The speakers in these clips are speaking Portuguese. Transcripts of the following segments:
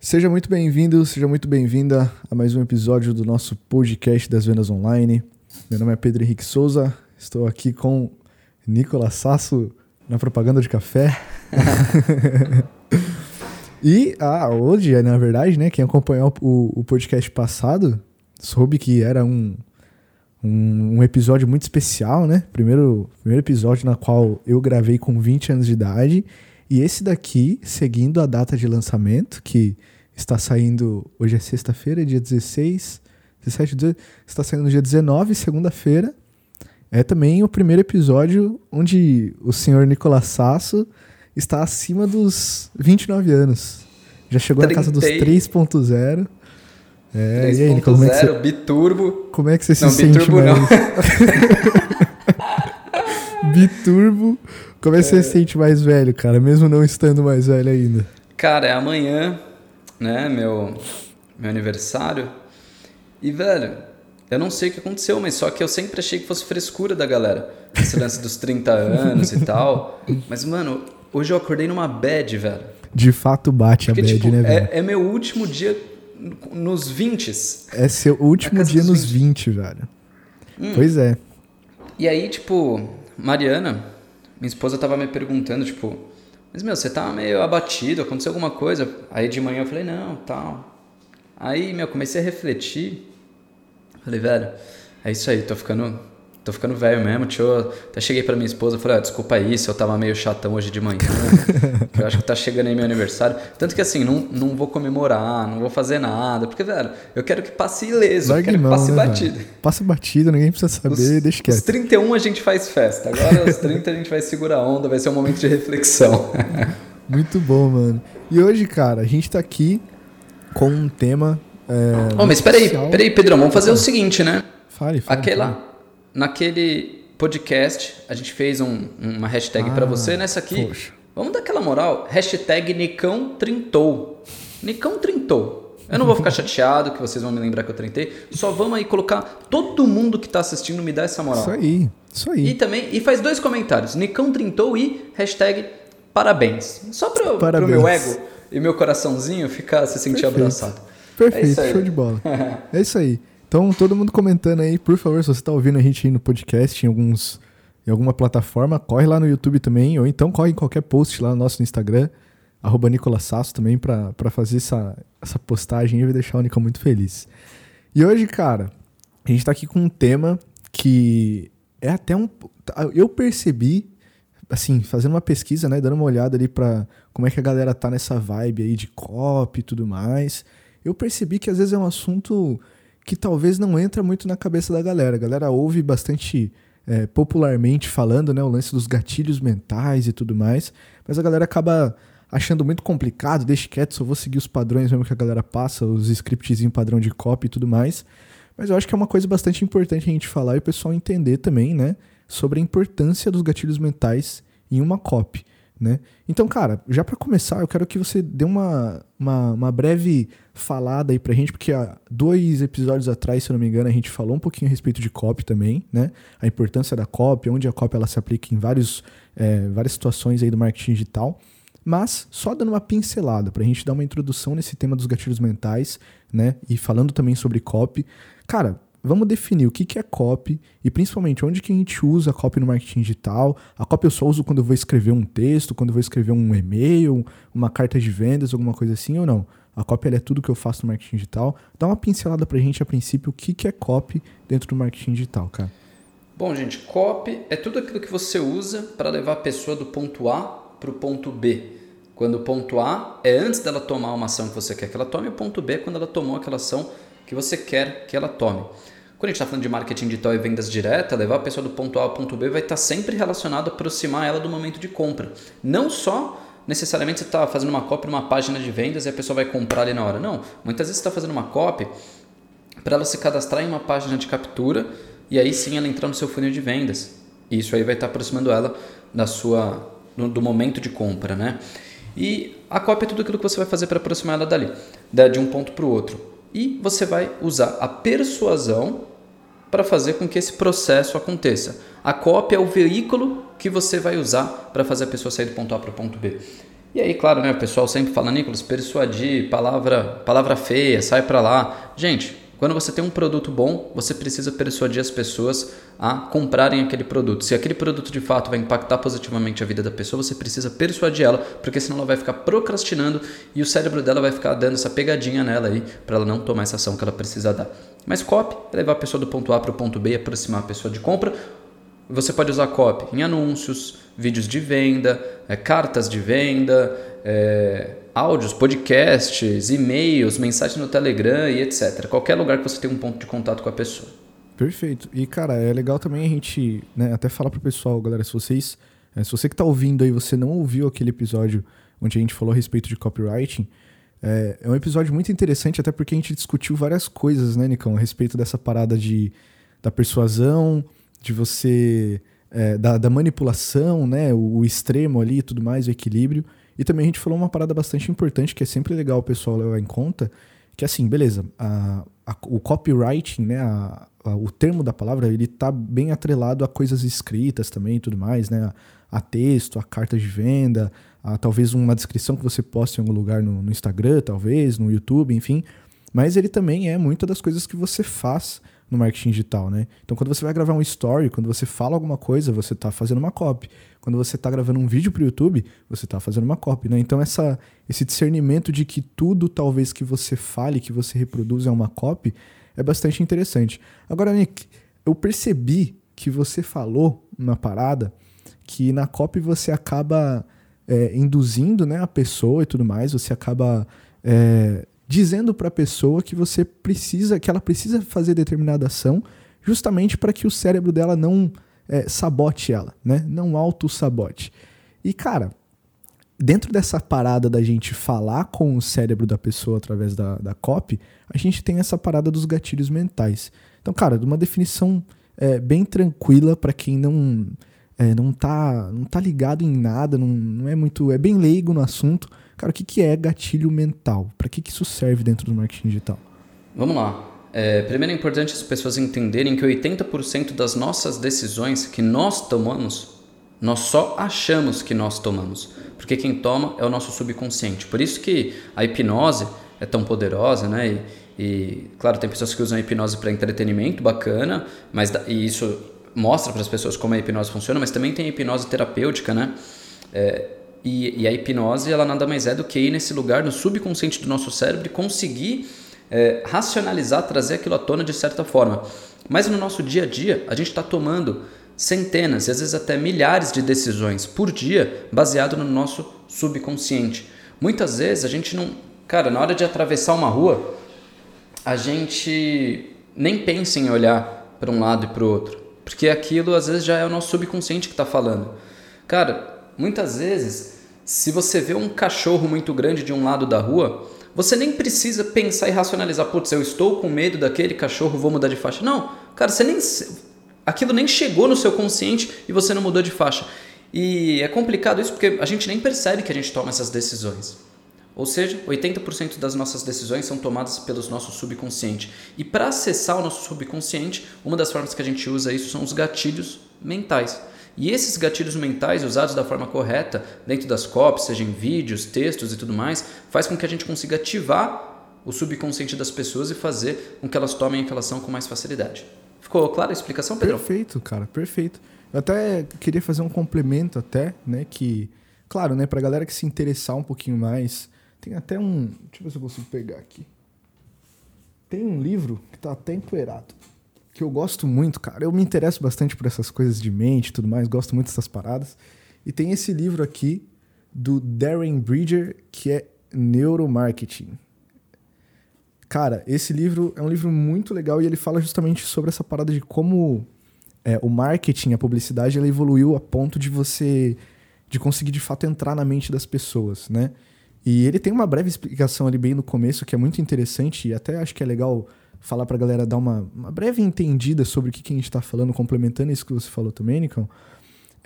Seja muito bem-vindo, seja muito bem-vinda a mais um episódio do nosso podcast das vendas online. Meu nome é Pedro Henrique Souza, estou aqui com Nicolas Sasso na propaganda de café. e ah, hoje, na verdade, né, quem acompanhou o, o podcast passado soube que era um, um, um, episódio muito especial, né? Primeiro, primeiro episódio na qual eu gravei com 20 anos de idade e esse daqui, seguindo a data de lançamento, que está saindo. Hoje é sexta-feira, dia 16, 17, 18, está saindo no dia 19, segunda-feira. É também o primeiro episódio onde o senhor Nicolas Sasso está acima dos 29 anos. Já chegou 30... na casa dos 3.0. É, 3. e aí, Nicolas, como é que você... biturbo. Como é que você não, se sente biturbo mais? Não. biturbo como é que você se sente mais velho, cara, mesmo não estando mais velho ainda? Cara, é amanhã, né, meu, meu aniversário. E, velho, eu não sei o que aconteceu, mas só que eu sempre achei que fosse frescura da galera. Esse lance dos 30 anos e tal. Mas, mano, hoje eu acordei numa bad, velho. De fato bate Porque, a bad, tipo, né, velho? É, é, meu último dia nos 20. É seu último dia nos 20, 20 velho. Hum. Pois é. E aí, tipo, Mariana, minha esposa tava me perguntando, tipo, mas meu, você tá meio abatido, aconteceu alguma coisa? Aí de manhã eu falei, não, tal. Aí, meu, comecei a refletir. Falei, velho, é isso aí, tô ficando tô ficando velho mesmo, tio. Até cheguei pra minha esposa e falei, ah, desculpa aí se eu tava meio chatão hoje de manhã. eu acho que tá chegando aí meu aniversário. Tanto que assim, não, não vou comemorar, não vou fazer nada. Porque, velho, eu quero que passe ileso, eu quero que passe né, batido. Velho? Passe batido, ninguém precisa saber, os, deixa quieto. Os 31 a gente faz festa. Agora, os 30 a gente vai segurar a onda, vai ser um momento de reflexão. Muito bom, mano. E hoje, cara, a gente tá aqui com um tema. É, oh, mas peraí, peraí, Pedrão, vamos fazer o seguinte, né? Fale, fale. Aquela. Fale naquele podcast, a gente fez um, uma hashtag ah, para você. Nessa aqui, poxa. vamos dar aquela moral. Hashtag Nicão Trintou. Nicão Trintou. Eu não vou ficar chateado que vocês vão me lembrar que eu trintei. Só vamos aí colocar todo mundo que está assistindo me dá essa moral. Isso aí, isso aí. E também, e faz dois comentários. Nicão Trintou e hashtag parabéns. Só para o meu ego e meu coraçãozinho ficar se sentir Perfeito. abraçado. Perfeito, é show de bola. é isso aí. Então, todo mundo comentando aí, por favor, se você está ouvindo a gente aí no podcast, em, alguns, em alguma plataforma, corre lá no YouTube também, ou então corre em qualquer post lá no nosso Instagram, arroba também, para fazer essa, essa postagem e deixar o Nico muito feliz. E hoje, cara, a gente está aqui com um tema que é até um. Eu percebi, assim, fazendo uma pesquisa, né, dando uma olhada ali para como é que a galera tá nessa vibe aí de copy e tudo mais. Eu percebi que às vezes é um assunto que talvez não entra muito na cabeça da galera. A galera ouve bastante é, popularmente falando, né, o lance dos gatilhos mentais e tudo mais, mas a galera acaba achando muito complicado, deixa quieto, só vou seguir os padrões mesmo que a galera passa, os scriptzinho padrão de copy e tudo mais. Mas eu acho que é uma coisa bastante importante a gente falar e o pessoal entender também, né, sobre a importância dos gatilhos mentais em uma copy né? Então, cara, já para começar, eu quero que você dê uma, uma, uma, breve falada aí pra gente, porque há dois episódios atrás, se eu não me engano, a gente falou um pouquinho a respeito de copy também, né? A importância da copy, onde a copy ela se aplica em vários, é, várias situações aí do marketing digital. Mas só dando uma pincelada para a gente dar uma introdução nesse tema dos gatilhos mentais, né? E falando também sobre copy. Cara, vamos definir o que, que é copy e principalmente onde que a gente usa a copy no marketing digital. A copy eu só uso quando eu vou escrever um texto, quando eu vou escrever um e-mail, uma carta de vendas, alguma coisa assim ou não. A copy é tudo que eu faço no marketing digital. Dá uma pincelada pra gente a princípio o que, que é copy dentro do marketing digital, cara. Bom, gente, copy é tudo aquilo que você usa para levar a pessoa do ponto A para o ponto B. Quando o ponto A é antes dela tomar uma ação que você quer que ela tome, o ponto B é quando ela tomou aquela ação que você quer que ela tome. Quando a gente está falando de marketing digital e vendas direta, levar a pessoa do ponto A ao ponto B vai estar tá sempre relacionado a aproximar ela do momento de compra. Não só necessariamente você está fazendo uma copy numa página de vendas e a pessoa vai comprar ali na hora. Não. Muitas vezes você está fazendo uma copy para ela se cadastrar em uma página de captura e aí sim ela entrar no seu funil de vendas. E isso aí vai estar tá aproximando ela da sua do momento de compra, né? E a cópia é tudo aquilo que você vai fazer para aproximar ela dali, de um ponto para o outro e você vai usar a persuasão para fazer com que esse processo aconteça. A cópia é o veículo que você vai usar para fazer a pessoa sair do ponto A para o ponto B. E aí, claro, né, o pessoal sempre fala, Nicolas, persuadir, palavra, palavra feia, sai para lá. Gente, quando você tem um produto bom, você precisa persuadir as pessoas a comprarem aquele produto. Se aquele produto de fato vai impactar positivamente a vida da pessoa, você precisa persuadir ela, porque senão ela vai ficar procrastinando e o cérebro dela vai ficar dando essa pegadinha nela aí para ela não tomar essa ação que ela precisa dar. Mas copy é levar a pessoa do ponto A para o ponto B, aproximar a pessoa de compra. Você pode usar copy em anúncios, vídeos de venda, é, cartas de venda, é, áudios, podcasts, e-mails, mensagens no Telegram e etc. Qualquer lugar que você tenha um ponto de contato com a pessoa. Perfeito. E, cara, é legal também a gente né, até falar pro pessoal, galera, se vocês. É, se você que tá ouvindo aí, você não ouviu aquele episódio onde a gente falou a respeito de copywriting, é, é um episódio muito interessante, até porque a gente discutiu várias coisas, né, Nicão, a respeito dessa parada de, da persuasão, de você. É, da, da, manipulação, né, o, o extremo ali e tudo mais, o equilíbrio. E também a gente falou uma parada bastante importante que é sempre legal o pessoal levar em conta, que assim, beleza, a, a, o copywriting, né, a, o termo da palavra, ele tá bem atrelado a coisas escritas também e tudo mais, né, a, texto, a carta de venda, a talvez uma descrição que você posta em algum lugar no, no Instagram, talvez, no YouTube, enfim. Mas ele também é muitas das coisas que você faz no marketing digital, né? Então, quando você vai gravar um story, quando você fala alguma coisa, você está fazendo uma copy. Quando você está gravando um vídeo para o YouTube, você está fazendo uma copy, né? Então, essa, esse discernimento de que tudo, talvez, que você fale, que você reproduza é uma copy, é bastante interessante. Agora, Nick, eu percebi que você falou na parada que na copy você acaba é, induzindo né, a pessoa e tudo mais, você acaba é, dizendo para a pessoa que você precisa, que ela precisa fazer determinada ação, justamente para que o cérebro dela não é, sabote ela, né? Não auto-sabote. E, cara, dentro dessa parada da gente falar com o cérebro da pessoa através da, da copy, a gente tem essa parada dos gatilhos mentais. Então, cara, uma definição é, bem tranquila para quem não é, não tá não tá ligado em nada, não, não é muito, é bem leigo no assunto. Cara, o que, que é gatilho mental? Para que, que isso serve dentro do marketing digital? Vamos lá. É, primeiro é importante as pessoas entenderem que 80% das nossas decisões que nós tomamos, nós só achamos que nós tomamos. Porque quem toma é o nosso subconsciente. Por isso que a hipnose é tão poderosa, né? E, e claro, tem pessoas que usam a hipnose para entretenimento, bacana, mas e isso mostra para as pessoas como a hipnose funciona, mas também tem a hipnose terapêutica, né? É, e, e, a hipnose, ela nada mais é do que ir nesse lugar, no subconsciente do nosso cérebro e conseguir é, racionalizar, trazer aquilo à tona de certa forma. Mas no nosso dia a dia, a gente está tomando centenas e às vezes até milhares de decisões por dia baseado no nosso subconsciente. Muitas vezes a gente não. Cara, na hora de atravessar uma rua, a gente nem pensa em olhar para um lado e para o outro. Porque aquilo às vezes já é o nosso subconsciente que está falando. Cara, Muitas vezes, se você vê um cachorro muito grande de um lado da rua, você nem precisa pensar e racionalizar, putz, eu estou com medo daquele cachorro, vou mudar de faixa. Não, cara, você nem aquilo nem chegou no seu consciente e você não mudou de faixa. E é complicado isso porque a gente nem percebe que a gente toma essas decisões. Ou seja, 80% das nossas decisões são tomadas pelo nosso subconsciente. E para acessar o nosso subconsciente, uma das formas que a gente usa isso são os gatilhos mentais. E esses gatilhos mentais usados da forma correta dentro das copies, seja em vídeos, textos e tudo mais, faz com que a gente consiga ativar o subconsciente das pessoas e fazer com que elas tomem aquela ação com mais facilidade. Ficou clara a explicação, Pedro? Perfeito, cara, perfeito. Eu até queria fazer um complemento até, né, que claro, né, pra galera que se interessar um pouquinho mais, tem até um, deixa eu ver se eu consigo pegar aqui. Tem um livro que tá até empoeirado que eu gosto muito, cara. Eu me interesso bastante por essas coisas de mente e tudo mais, gosto muito dessas paradas. E tem esse livro aqui do Darren Bridger, que é Neuromarketing. Cara, esse livro é um livro muito legal e ele fala justamente sobre essa parada de como é, o marketing, a publicidade, ela evoluiu a ponto de você de conseguir de fato entrar na mente das pessoas, né? E ele tem uma breve explicação ali bem no começo que é muito interessante e até acho que é legal falar para a galera dar uma, uma, breve entendida sobre o que, que a gente está falando, complementando isso que você falou também, Nicão,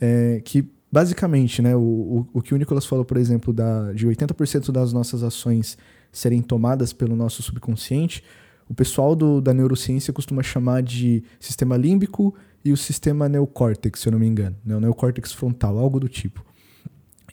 é que basicamente, né, o, o, o, que o Nicolas falou, por exemplo, da, de 80% das nossas ações serem tomadas pelo nosso subconsciente, o pessoal do, da neurociência costuma chamar de sistema límbico e o sistema neocórtex, se eu não me engano, né, o neocórtex frontal, algo do tipo.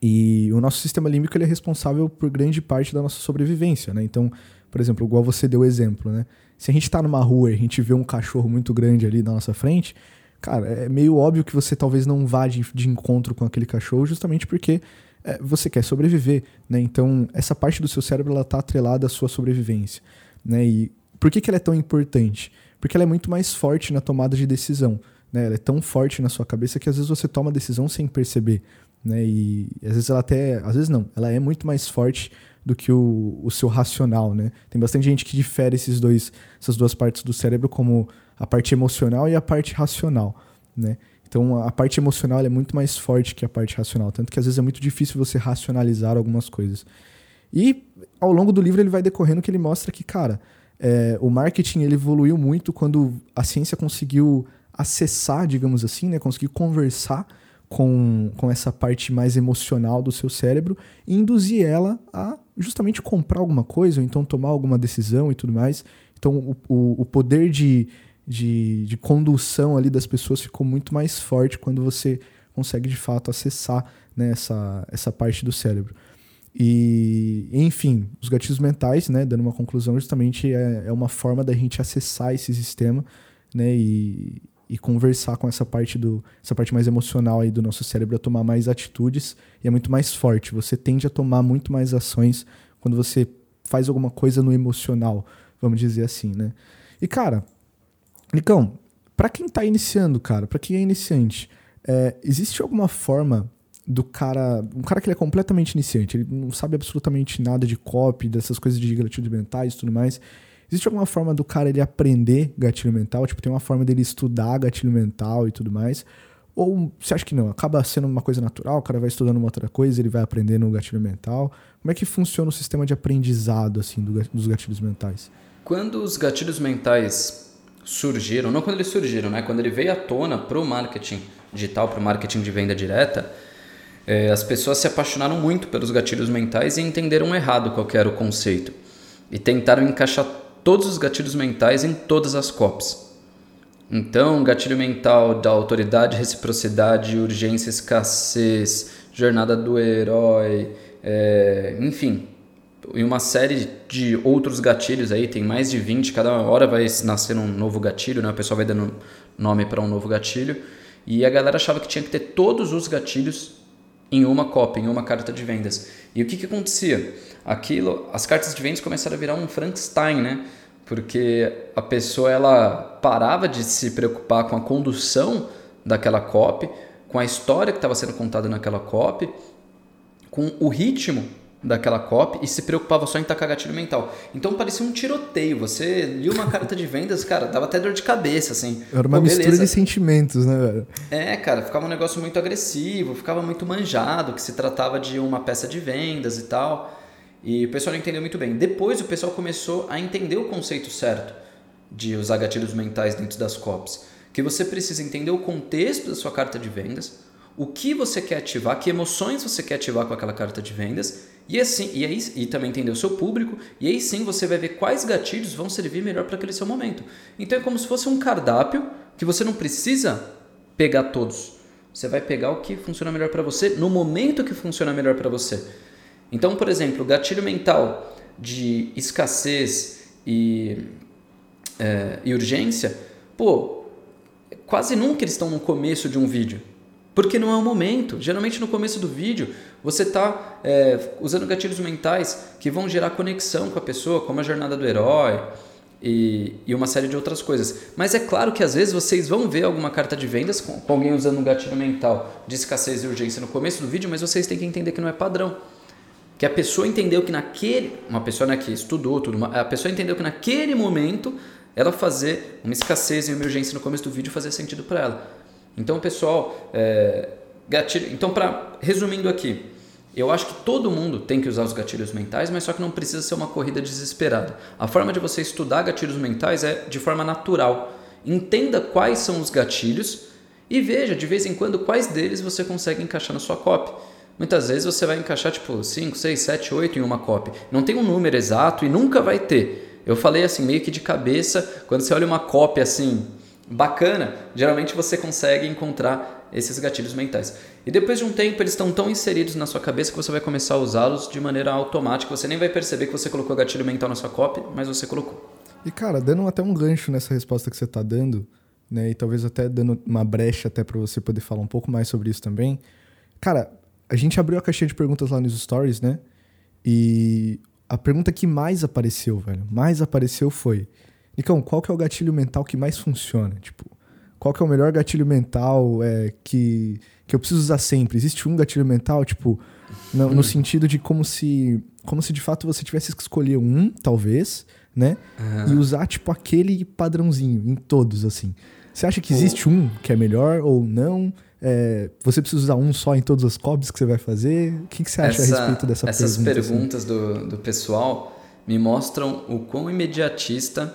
E o nosso sistema límbico ele é responsável por grande parte da nossa sobrevivência, né? Então, por exemplo, igual você deu o exemplo, né? Se a gente está numa rua e a gente vê um cachorro muito grande ali na nossa frente, cara, é meio óbvio que você talvez não vá de, de encontro com aquele cachorro justamente porque é, você quer sobreviver, né? Então, essa parte do seu cérebro ela tá atrelada à sua sobrevivência, né? E por que, que ela é tão importante? Porque ela é muito mais forte na tomada de decisão, né? Ela é tão forte na sua cabeça que às vezes você toma a decisão sem perceber, né? E às vezes ela até, às vezes não, ela é muito mais forte do que o, o seu racional, né? Tem bastante gente que difere esses dois, essas duas partes do cérebro como a parte emocional e a parte racional, né? Então a parte emocional é muito mais forte que a parte racional, tanto que às vezes é muito difícil você racionalizar algumas coisas. E ao longo do livro ele vai decorrendo que ele mostra que, cara, é, o marketing ele evoluiu muito quando a ciência conseguiu acessar, digamos assim, né, conseguir conversar com, com essa parte mais emocional do seu cérebro e induzir ela a justamente comprar alguma coisa ou então tomar alguma decisão e tudo mais. Então o, o, o poder de, de, de condução ali das pessoas ficou muito mais forte quando você consegue de fato acessar né, essa, essa parte do cérebro. E, enfim, os gatilhos mentais, né, dando uma conclusão, justamente é, é uma forma da gente acessar esse sistema né, e, e conversar com essa parte do essa parte mais emocional aí do nosso cérebro a tomar mais atitudes e é muito mais forte. Você tende a tomar muito mais ações quando você faz alguma coisa no emocional, vamos dizer assim, né? E cara, Nicão, para quem tá iniciando, cara, para quem é iniciante, é, existe alguma forma do cara, um cara que ele é completamente iniciante, ele não sabe absolutamente nada de copy, dessas coisas de gatilhos mentais e tudo mais. Existe alguma forma do cara ele aprender gatilho mental? Tipo, tem uma forma dele estudar gatilho mental e tudo mais? Ou você acha que não? Acaba sendo uma coisa natural, o cara vai estudando uma outra coisa, ele vai aprendendo o gatilho mental. Como é que funciona o sistema de aprendizado assim do, dos gatilhos mentais? Quando os gatilhos mentais surgiram, não quando eles surgiram, né? Quando ele veio à tona para o marketing digital, para o marketing de venda direta, é, as pessoas se apaixonaram muito pelos gatilhos mentais e entenderam errado qual era o conceito. E tentaram encaixar todos os gatilhos mentais em todas as copies. Então, gatilho mental da autoridade, reciprocidade, urgência, escassez, jornada do herói, é, enfim, e uma série de outros gatilhos aí, tem mais de 20, cada hora vai nascer um novo gatilho, né? O pessoal vai dando nome para um novo gatilho. E a galera achava que tinha que ter todos os gatilhos em uma cópia, em uma carta de vendas. E o que, que acontecia? Aquilo, as cartas de vendas começaram a virar um Frankenstein, né? Porque a pessoa ela parava de se preocupar com a condução daquela copy, com a história que estava sendo contada naquela copy, com o ritmo daquela copy e se preocupava só em tacar gatilho mental. Então parecia um tiroteio. Você lia uma carta de vendas, cara, dava até dor de cabeça, assim. Era uma Pô, mistura de sentimentos, né, velho? É, cara, ficava um negócio muito agressivo, ficava muito manjado, que se tratava de uma peça de vendas e tal. E o pessoal não entendeu muito bem. Depois o pessoal começou a entender o conceito certo de usar gatilhos mentais dentro das copies. Que você precisa entender o contexto da sua carta de vendas, o que você quer ativar, que emoções você quer ativar com aquela carta de vendas e assim, e aí e também entender o seu público, e aí sim você vai ver quais gatilhos vão servir melhor para aquele seu momento. Então é como se fosse um cardápio que você não precisa pegar todos. Você vai pegar o que funciona melhor para você no momento que funciona melhor para você. Então, por exemplo, o gatilho mental de escassez e, é, e urgência, pô, quase nunca eles estão no começo de um vídeo. Porque não é o momento. Geralmente no começo do vídeo você está é, usando gatilhos mentais que vão gerar conexão com a pessoa, como a jornada do herói e, e, uma série de outras coisas. Mas é claro que às vezes vocês vão ver alguma carta de vendas com, com alguém usando um gatilho mental de escassez e urgência no começo do vídeo, mas vocês têm que entender que não é padrão. Que a pessoa entendeu que naquele. Uma pessoa né, que estudou tudo, a pessoa entendeu que naquele momento ela fazer uma escassez e uma urgência no começo do vídeo fazia sentido para ela. Então, pessoal, é, gatilho. Então, para resumindo aqui, eu acho que todo mundo tem que usar os gatilhos mentais, mas só que não precisa ser uma corrida desesperada. A forma de você estudar gatilhos mentais é de forma natural. Entenda quais são os gatilhos e veja de vez em quando quais deles você consegue encaixar na sua copy. Muitas vezes você vai encaixar tipo 5, 6, 7, 8 em uma copy. Não tem um número exato e nunca vai ter. Eu falei assim meio que de cabeça, quando você olha uma copy assim bacana, geralmente você consegue encontrar esses gatilhos mentais. E depois de um tempo, eles estão tão inseridos na sua cabeça que você vai começar a usá-los de maneira automática. Você nem vai perceber que você colocou gatilho mental na sua copy, mas você colocou. E cara, dando até um gancho nessa resposta que você está dando, né, e talvez até dando uma brecha até para você poder falar um pouco mais sobre isso também. Cara, a gente abriu a caixinha de perguntas lá nos stories, né? E a pergunta que mais apareceu, velho, mais apareceu foi: Nicão, qual que é o gatilho mental que mais funciona? Tipo, qual que é o melhor gatilho mental é, que, que eu preciso usar sempre? Existe um gatilho mental, tipo, no, no sentido de como se, como se de fato você tivesse que escolher um, talvez, né? Uhum. E usar, tipo, aquele padrãozinho em todos, assim. Você acha que existe um que é melhor ou não? É, você precisa usar um só em todas as cobs que você vai fazer? O que, que você acha Essa, a respeito dessa essas pergunta? Essas perguntas assim? do, do pessoal me mostram o quão imediatista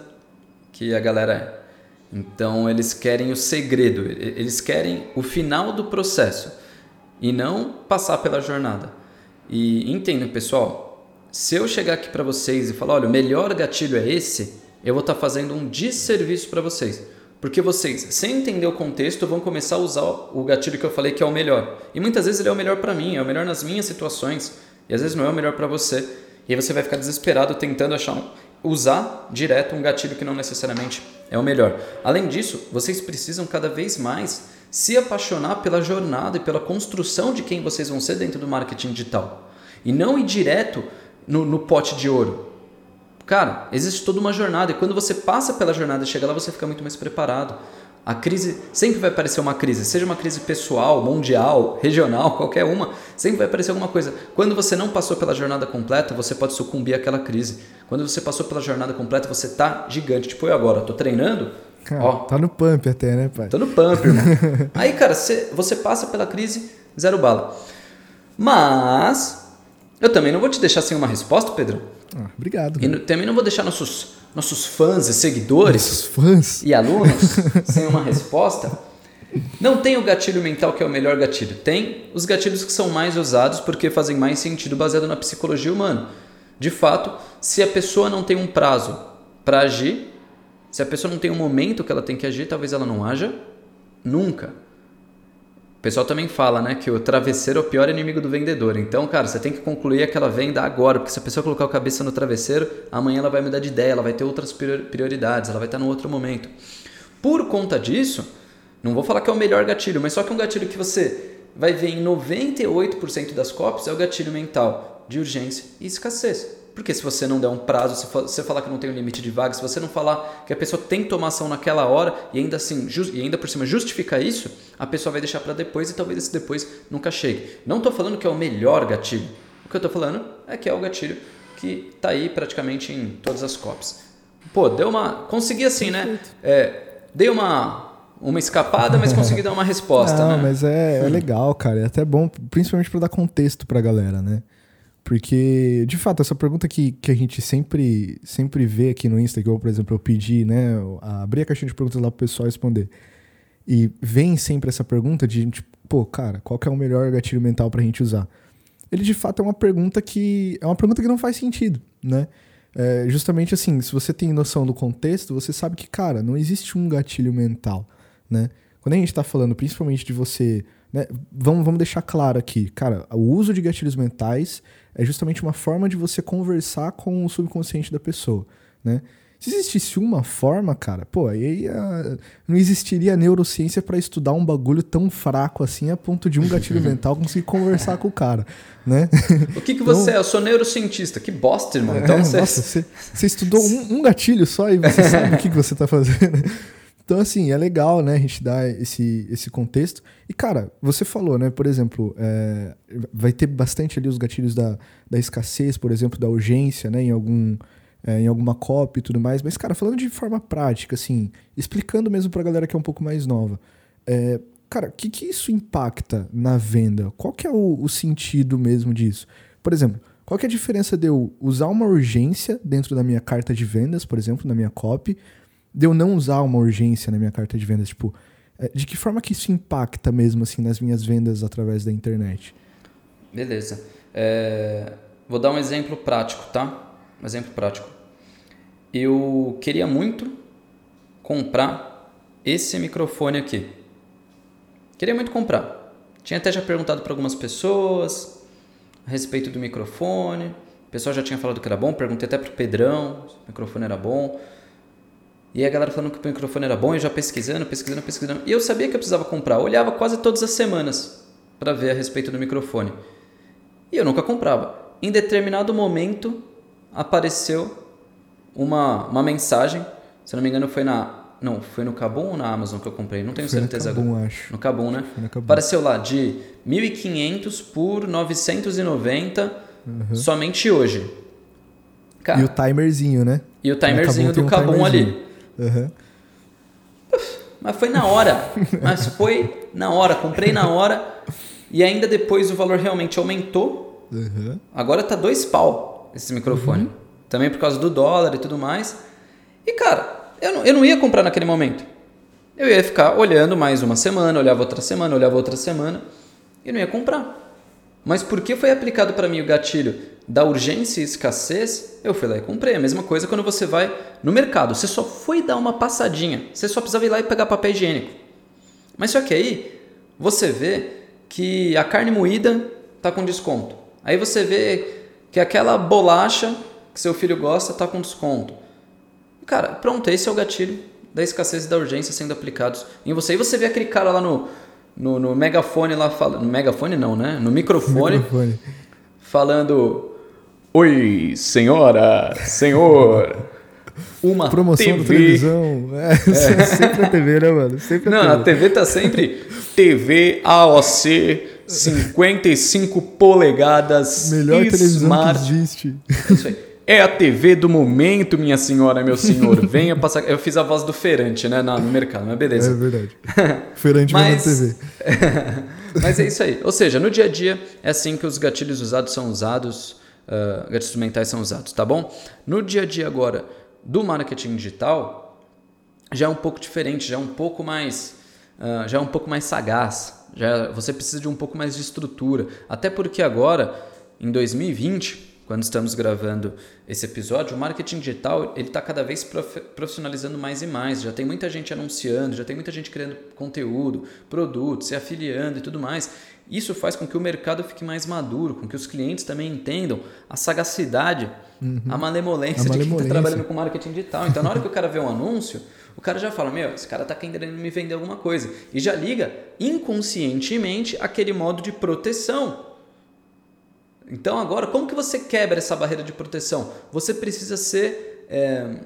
que a galera é. Então eles querem o segredo, eles querem o final do processo e não passar pela jornada. E entendem, pessoal, se eu chegar aqui para vocês e falar, olha, o melhor gatilho é esse, eu vou estar tá fazendo um desserviço para vocês. Porque vocês, sem entender o contexto, vão começar a usar o gatilho que eu falei que é o melhor. E muitas vezes ele é o melhor para mim, é o melhor nas minhas situações, e às vezes não é o melhor para você. E aí você vai ficar desesperado tentando achar um, usar direto um gatilho que não necessariamente é o melhor. Além disso, vocês precisam cada vez mais se apaixonar pela jornada e pela construção de quem vocês vão ser dentro do marketing digital. E não ir direto no, no pote de ouro. Cara, existe toda uma jornada e quando você passa pela jornada e chega lá, você fica muito mais preparado. A crise sempre vai aparecer uma crise, seja uma crise pessoal, mundial, regional, qualquer uma, sempre vai aparecer alguma coisa. Quando você não passou pela jornada completa, você pode sucumbir àquela crise. Quando você passou pela jornada completa, você tá gigante. Tipo, eu agora, tô treinando. Cara, ó, tá no pump até, né, pai? Tô no pump, irmão. Aí, cara, você, você passa pela crise, zero bala. Mas, eu também não vou te deixar sem uma resposta, Pedro. Ah, obrigado. E também não vou deixar nossos nossos fãs e seguidores nossos fãs. e alunos sem uma resposta. Não tem o gatilho mental que é o melhor gatilho. Tem os gatilhos que são mais usados porque fazem mais sentido baseado na psicologia humana. De fato, se a pessoa não tem um prazo para agir, se a pessoa não tem um momento que ela tem que agir, talvez ela não haja nunca pessoal também fala, né, que o travesseiro é o pior inimigo do vendedor. Então, cara, você tem que concluir aquela venda agora, porque se a pessoa colocar a cabeça no travesseiro, amanhã ela vai mudar de ideia, ela vai ter outras prioridades, ela vai estar no outro momento. Por conta disso, não vou falar que é o melhor gatilho, mas só que um gatilho que você vai ver em 98% das copies é o gatilho mental de urgência e escassez. Porque se você não der um prazo, se você falar que não tem um limite de vaga, se você não falar que a pessoa tem que tomar ação naquela hora e ainda assim, e ainda por cima justificar isso, a pessoa vai deixar para depois e talvez esse depois nunca chegue. Não estou falando que é o melhor gatilho. O que eu estou falando é que é o gatilho que está aí praticamente em todas as copies. Pô, deu uma. Consegui assim, né? É, dei uma uma escapada, mas consegui dar uma resposta. Não, né? mas é, é, legal, cara. É até bom, principalmente para dar contexto para a galera, né? Porque, de fato, essa pergunta que, que a gente sempre, sempre vê aqui no Insta, que eu, por exemplo, eu pedi, né, abrir a caixinha de perguntas lá pro pessoal responder. E vem sempre essa pergunta de, tipo, pô, cara, qual que é o melhor gatilho mental pra gente usar? Ele, de fato, é uma pergunta que é uma pergunta que não faz sentido, né? É, justamente assim, se você tem noção do contexto, você sabe que, cara, não existe um gatilho mental, né? Quando a gente está falando principalmente de você. Né, vamos, vamos deixar claro aqui, cara, o uso de gatilhos mentais é justamente uma forma de você conversar com o subconsciente da pessoa, né? Se existisse uma forma, cara, pô, aí a, não existiria neurociência para estudar um bagulho tão fraco assim a ponto de um gatilho mental conseguir conversar com o cara, né? O que, que então, você é? Eu sou neurocientista. Que bosta, irmão. Então, é, você... Nossa, você, você estudou um, um, gatilho só e você sabe o que, que você está fazendo. Então, assim, é legal, né, a gente dar esse, esse contexto. E, cara, você falou, né, por exemplo, é, vai ter bastante ali os gatilhos da, da escassez, por exemplo, da urgência, né, em algum... É, em alguma cópia e tudo mais, mas, cara, falando de forma prática, assim, explicando mesmo pra galera que é um pouco mais nova, é, cara, o que, que isso impacta na venda? Qual que é o, o sentido mesmo disso? Por exemplo, qual que é a diferença de eu usar uma urgência dentro da minha carta de vendas, por exemplo, na minha copy, de eu não usar uma urgência na minha carta de vendas? Tipo, é, de que forma que isso impacta mesmo assim nas minhas vendas através da internet? Beleza. É, vou dar um exemplo prático, tá? Um exemplo prático. Eu queria muito comprar esse microfone aqui. Queria muito comprar. Tinha até já perguntado para algumas pessoas a respeito do microfone. O pessoal já tinha falado que era bom, perguntei até pro Pedrão se o microfone era bom. E a galera falando que o microfone era bom, e já pesquisando, pesquisando, pesquisando. E eu sabia que eu precisava comprar. Eu olhava quase todas as semanas para ver a respeito do microfone. E eu nunca comprava. Em determinado momento apareceu uma, uma mensagem, se não me engano foi na não, foi no Kabum ou na Amazon que eu comprei? Não tenho Foi no certeza Kabum, agora. acho. No Kabum, né? Foi no Kabum. Apareceu lá de 1.500 por 990 somente hoje. Cara, E o timerzinho, né? e o timerzinho do um Kabum ali. Aham. Mas foi na hora. Mas foi na hora. Comprei na hora. E ainda depois o valor realmente aumentou. Aham. Agora tá dois pau esse microfone. Também por causa do dólar e tudo mais. E cara, eu não, eu não ia comprar naquele momento. Eu ia ficar olhando mais uma semana, olhava outra semana, olhava outra semana. E não ia comprar. Mas porque foi aplicado para mim o gatilho da urgência e escassez, eu fui lá e comprei. A mesma coisa quando você vai no mercado. Você só foi dar uma passadinha. Você só precisava ir lá e pegar papel higiênico. Mas só que aí você vê que a carne moída tá com desconto. Aí você vê que aquela bolacha que seu filho gosta tá com desconto. Cara, pronto, esse é o gatilho da escassez e da urgência sendo aplicados em você. E você vê aquele cara lá no, no, no megafone lá falando. No megafone não, né? No microfone Microfone. falando. Oi, senhora, senhor. Uma Promoção TV. da televisão. É, sempre a TV, né, mano? Sempre a Não, TV. a TV tá sempre TV AOC 55 polegadas Melhor televisão Smart. que existe. Isso aí. É a TV do momento, minha senhora, meu senhor. Venha passar. Eu fiz a voz do Feirante, né, no mercado, mas É beleza. verdade. Feirante Mas- vendo TV. Mas é isso aí. Ou seja, no dia a dia é assim que os gatilhos usados são usados, ah, gatilhos mentais são usados, tá bom? No dia a dia agora do marketing digital, já é um pouco diferente, já é um pouco mais, ah, já é um pouco mais sagaz. Já você precisa de um pouco mais de estrutura, até porque agora em 2020 quando estamos gravando esse episódio, o marketing digital ele está cada vez prof- profissionalizando mais e mais. Já tem muita gente anunciando, já tem muita gente criando conteúdo, produtos, se afiliando e tudo mais. Isso faz com que o mercado fique mais maduro, com que os clientes também entendam a sagacidade, a malemolência A de quem está malemolência. trabalhando com marketing digital. Então, na hora que o cara vê um anúncio, o cara já fala: Meu, esse cara está querendo me vender alguma coisa. E já liga inconscientemente aquele modo de proteção. Então agora, como que você quebra essa barreira de proteção? Você precisa ser é,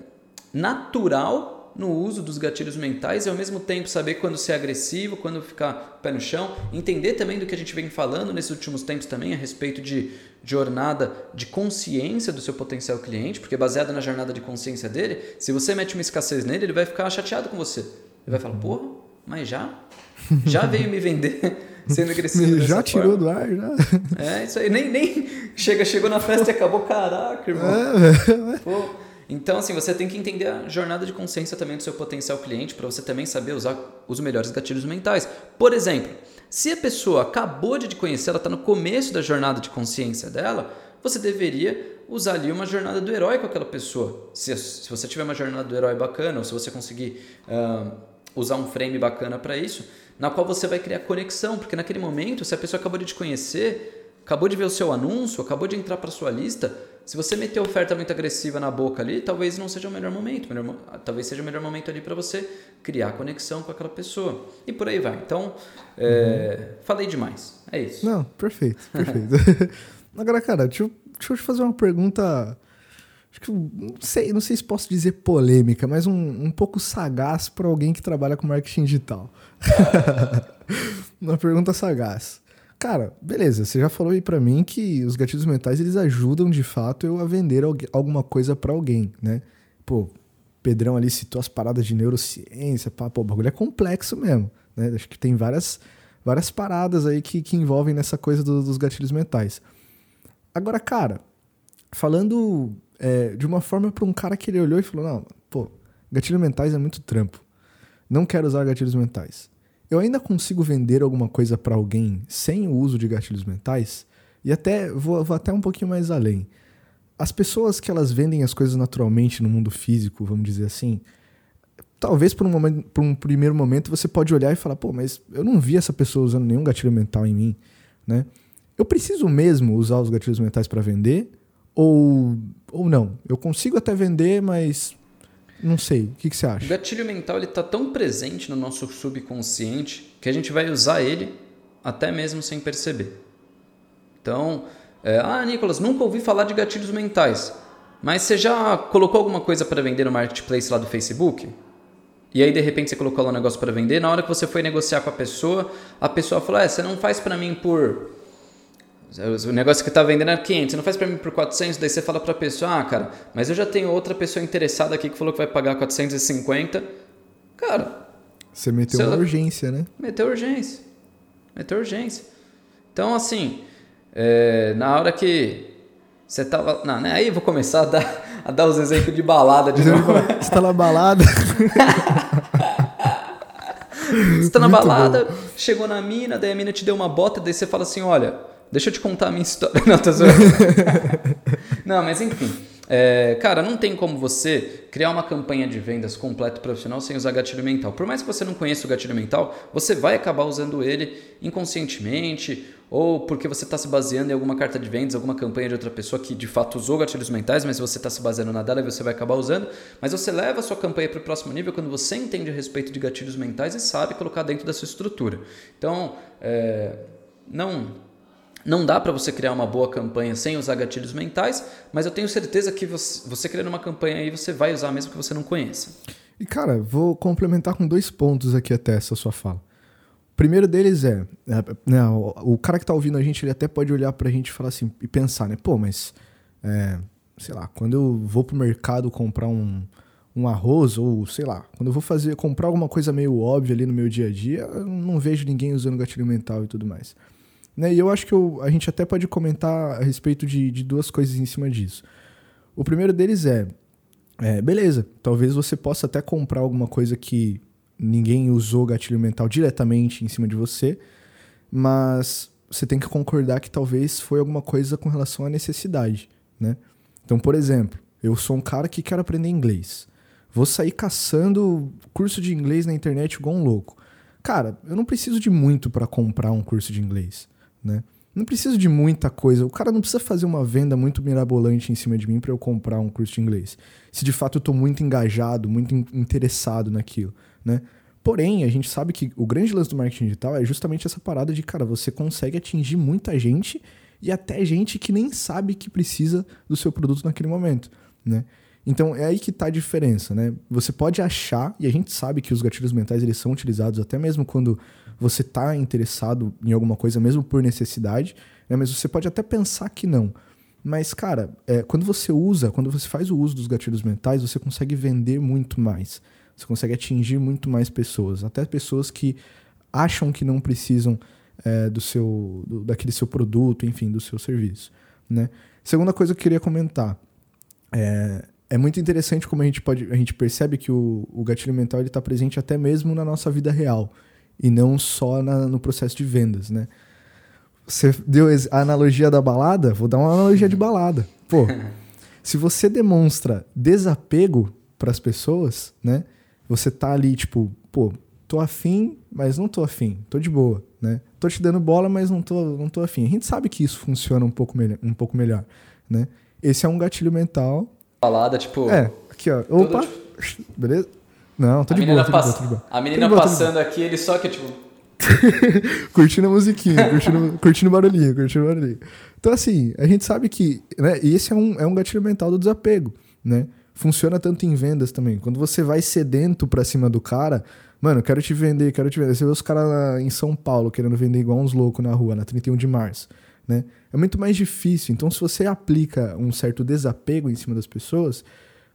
natural no uso dos gatilhos mentais e ao mesmo tempo saber quando ser agressivo, quando ficar pé no chão, entender também do que a gente vem falando nesses últimos tempos também a respeito de jornada de consciência do seu potencial cliente, porque baseado na jornada de consciência dele, se você mete uma escassez nele, ele vai ficar chateado com você. Ele vai falar, porra, mas já? Já veio me vender sendo agressivo Já tirou forma? do ar, já. É, isso aí. Nem, nem chega, chegou na festa e acabou. Caraca, irmão. É, Pô. Então, assim, você tem que entender a jornada de consciência também do seu potencial cliente para você também saber usar os melhores gatilhos mentais. Por exemplo, se a pessoa acabou de te conhecer, ela está no começo da jornada de consciência dela, você deveria usar ali uma jornada do herói com aquela pessoa. Se, se você tiver uma jornada do herói bacana, ou se você conseguir ah, usar um frame bacana para isso, na qual você vai criar conexão, porque naquele momento, se a pessoa acabou de te conhecer, acabou de ver o seu anúncio, acabou de entrar para sua lista, se você meter oferta muito agressiva na boca ali, talvez não seja o melhor momento. Melhor mo- talvez seja o melhor momento ali para você criar conexão com aquela pessoa. E por aí vai. Então, é, falei demais. É isso. Não, perfeito, perfeito. Agora, cara, deixa eu, deixa eu te fazer uma pergunta. Acho que não sei, não sei se posso dizer polêmica, mas um, um pouco sagaz para alguém que trabalha com marketing digital. uma pergunta sagaz. Cara, beleza, você já falou aí pra mim que os gatilhos mentais eles ajudam de fato eu a vender algu- alguma coisa pra alguém, né? Pô, Pedrão ali citou as paradas de neurociência, pá, pô, o bagulho é complexo mesmo, né? Acho que tem várias, várias paradas aí que, que envolvem nessa coisa do- dos gatilhos mentais. Agora, cara, falando é, de uma forma pra um cara que ele olhou e falou: Não, pô, gatilhos mentais é muito trampo. Não quero usar gatilhos mentais. Eu ainda consigo vender alguma coisa pra alguém sem o uso de gatilhos mentais? E até vou, vou até um pouquinho mais além. As pessoas que elas vendem as coisas naturalmente no mundo físico, vamos dizer assim, talvez por um, momento, por um primeiro momento você pode olhar e falar, pô, mas eu não vi essa pessoa usando nenhum gatilho mental em mim, né? Eu preciso mesmo usar os gatilhos mentais para vender? Ou, ou não? Eu consigo até vender, mas não sei. O que, que você acha? O gatilho mental ele está tão presente no nosso subconsciente que a gente vai usar ele até mesmo sem perceber. Então, é, ah, Nicolas, nunca ouvi falar de gatilhos mentais. Mas você já colocou alguma coisa para vender no marketplace lá do Facebook? E aí de repente você colocou lá um negócio para vender, na hora que você foi negociar com a pessoa, a pessoa falou: "É, você não faz para mim por o negócio que tá vendendo é 500, você não faz para mim por 400, daí você fala para a pessoa: "Ah, cara, mas eu já tenho outra pessoa interessada aqui que falou que vai pagar 450". Cara, você meteu uma urgência, né? Meteu urgência. Meteu urgência. Então, assim, é, na hora que você tava. Não, né? Aí eu vou começar a dar, a dar os exemplos de balada de novo. Você tá na balada. você tá na Muito balada, bom. chegou na mina, daí a mina te deu uma bota, daí você fala assim: olha, deixa eu te contar a minha história. Não, tá zoando. Não, mas enfim. É, cara, não tem como você criar uma campanha de vendas completa profissional sem usar gatilho mental. Por mais que você não conheça o gatilho mental, você vai acabar usando ele inconscientemente ou porque você está se baseando em alguma carta de vendas, alguma campanha de outra pessoa que de fato usou gatilhos mentais, mas você está se baseando na dela e você vai acabar usando. Mas você leva a sua campanha para o próximo nível quando você entende a respeito de gatilhos mentais e sabe colocar dentro da sua estrutura. Então, é, não não dá para você criar uma boa campanha sem usar gatilhos mentais, mas eu tenho certeza que você, você criando uma campanha aí, você vai usar mesmo que você não conheça. E cara, vou complementar com dois pontos aqui até essa sua fala. O primeiro deles é, é né, o, o, cara que tá ouvindo a gente, ele até pode olhar pra gente e falar assim, e pensar, né? Pô, mas, é, sei lá, quando eu vou pro mercado comprar um, um arroz, ou sei lá, quando eu vou fazer, comprar alguma coisa meio óbvia ali no meu dia a dia, eu não vejo ninguém usando gatilho mental e tudo mais. Né? E eu acho que eu, a gente até pode comentar a respeito de, de duas coisas em cima disso. O primeiro deles é, é, beleza, talvez você possa até comprar alguma coisa que ninguém usou gatilho mental diretamente em cima de você, mas você tem que concordar que talvez foi alguma coisa com relação à necessidade, né? Então, por exemplo, eu sou um cara que quer aprender inglês. Vou sair caçando curso de inglês na internet igual um louco. Cara, eu não preciso de muito para comprar um curso de inglês né? Não preciso de muita coisa. O cara não precisa fazer uma venda muito mirabolante em cima de mim para eu comprar um curso de inglês. Se de fato eu estou muito engajado, muito interessado naquilo, né? Porém, a gente sabe que o grande lance do marketing digital é justamente essa parada de, cara, você consegue atingir muita gente e até gente que nem sabe que precisa do seu produto naquele momento, né? Então é aí que está a diferença, né? Você pode achar, e a gente sabe que os gatilhos mentais eles são utilizados até mesmo quando você está interessado em alguma coisa, mesmo por necessidade, né? mas você pode até pensar que não. Mas, cara, é, quando você usa, quando você faz o uso dos gatilhos mentais, você consegue vender muito mais. Você consegue atingir muito mais pessoas. Até pessoas que acham que não precisam é, do seu, do, daquele seu produto, enfim, do seu serviço. Né? Segunda coisa que eu queria comentar. É, é muito interessante como a gente, pode, a gente percebe que o, o gatilho mental está presente até mesmo na nossa vida real e não só na, no processo de vendas, né? Você deu a analogia da balada, vou dar uma analogia de balada. Pô, se você demonstra desapego para as pessoas, né? Você tá ali tipo, pô, tô afim, mas não tô afim, tô de boa, né? Tô te dando bola, mas não tô, não tô afim. A gente sabe que isso funciona um pouco, melhor, um pouco melhor, né? Esse é um gatilho mental. Balada, tipo. É, aqui, ó. Opa, tipo... beleza? Não, tô de, boa, tô, pass... de boa, tô de boa. A menina boa, passando aqui, ele só que tipo. curtindo a musiquinha, curtindo, curtindo barulhinho, curtindo barulhinho. Então, assim, a gente sabe que. Né, e esse é um, é um gatilho mental do desapego, né? Funciona tanto em vendas também. Quando você vai sedento pra cima do cara, mano, quero te vender, quero te vender. Você vê os caras em São Paulo querendo vender igual uns loucos na rua, na 31 de março, né? É muito mais difícil. Então, se você aplica um certo desapego em cima das pessoas,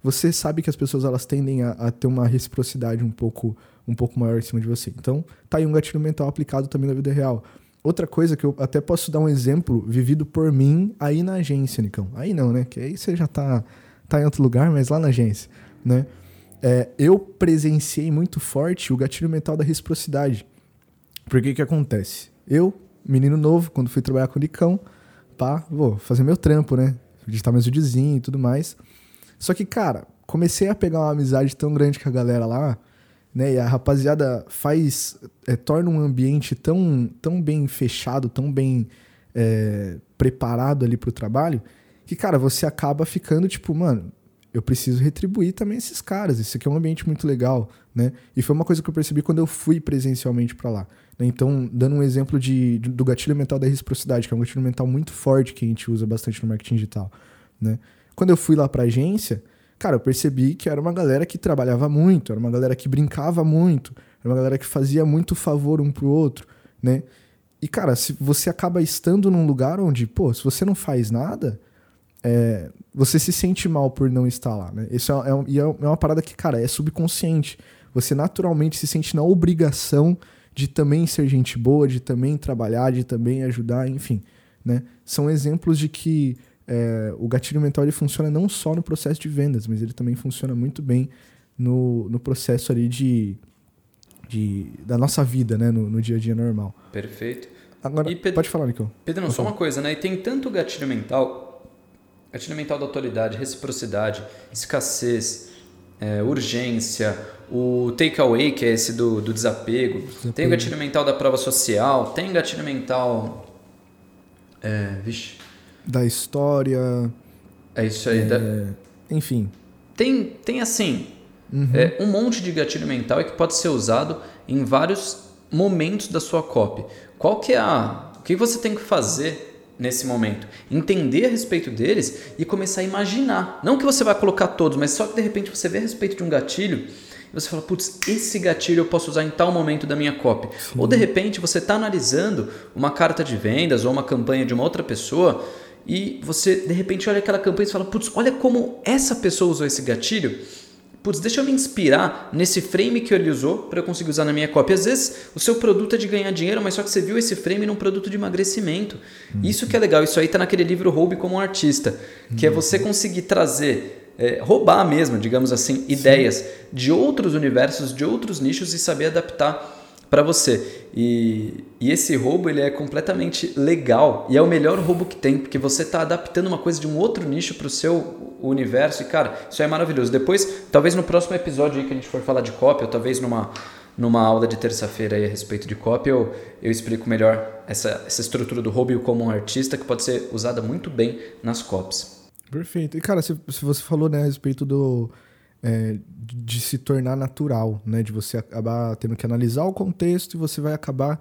você sabe que as pessoas elas tendem a, a, ter uma reciprocidade um pouco, um pouco maior em cima de você. Então, tá aí um gatilho mental aplicado também na vida real. Outra coisa que eu até posso dar um exemplo vivido por mim aí na agência, Nicão. Aí não, né? Que aí você já tá, tá em outro lugar, mas lá na agência, né? É, eu presenciei muito forte o gatilho mental da reciprocidade. Porque que acontece? Eu, menino novo, quando fui trabalhar com o Nicão, pá, vou fazer meu trampo, né? Digitar meus videozinhos e tudo mais. Só que, cara, comecei a pegar uma amizade tão grande com a galera lá né? E a rapaziada faz, é, torna um ambiente tão, tão bem fechado, tão bem é, preparado ali pro trabalho, que, cara, você acaba ficando tipo, mano, eu preciso retribuir também esses caras. Isso aqui é um ambiente muito legal, né? E foi uma coisa que eu percebi quando eu fui presencialmente para lá. Né? Então, dando um exemplo de, do gatilho mental da reciprocidade, que é um gatilho mental muito forte que a gente usa bastante no marketing digital, né? Quando eu fui lá para agência, cara, eu percebi que era uma galera que trabalhava muito, era uma galera que brincava muito, era uma galera que fazia muito favor um pro outro, né? E, cara, se você acaba estando num lugar onde, pô, se você não faz nada, é, você se sente mal por não estar lá, né? Isso é, é, é uma parada que, cara, é subconsciente. Você naturalmente se sente na obrigação de também ser gente boa, de também trabalhar, de também ajudar, enfim, né? São exemplos de que é, o gatilho mental ele funciona não só no processo de vendas, mas ele também funciona muito bem no, no processo ali de, de da nossa vida, né? No, no dia a dia normal. Perfeito. Agora, Pedro, pode falar, Nicole. Pedro, não, só uma coisa, né? E tem tanto gatilho mental, gatilho mental da autoridade, reciprocidade, escassez, é, urgência, o takeaway, que é esse do, do desapego, desapego. tem o gatilho mental da prova social, tem gatilho mental. É, vixe, da história. É isso aí. É, da... Enfim. Tem, tem assim, uhum. é, um monte de gatilho mental que pode ser usado em vários momentos da sua copy. Qual que é a... O que você tem que fazer nesse momento? Entender a respeito deles e começar a imaginar. Não que você vai colocar todos, mas só que de repente você vê a respeito de um gatilho e você fala, putz, esse gatilho eu posso usar em tal momento da minha copy. Sim. Ou de repente você está analisando uma carta de vendas ou uma campanha de uma outra pessoa e você de repente olha aquela campanha e fala, putz, olha como essa pessoa usou esse gatilho. Putz, deixa eu me inspirar nesse frame que ele usou para eu conseguir usar na minha cópia. Às vezes o seu produto é de ganhar dinheiro, mas só que você viu esse frame num produto de emagrecimento. Uhum. Isso que é legal, isso aí está naquele livro Roube como um Artista, que uhum. é você conseguir trazer, é, roubar mesmo, digamos assim, ideias Sim. de outros universos, de outros nichos e saber adaptar para você. E, e, esse roubo ele é completamente legal e é o melhor roubo que tem, porque você está adaptando uma coisa de um outro nicho para o seu universo e cara, isso é maravilhoso. Depois, talvez no próximo episódio aí que a gente for falar de cópia, ou talvez numa numa aula de terça-feira a respeito de cópia, eu, eu explico melhor essa, essa estrutura do roubo como um artista que pode ser usada muito bem nas copies. Perfeito. E cara, se, se você falou né, a respeito do é, de se tornar natural, né? De você acabar tendo que analisar o contexto e você vai acabar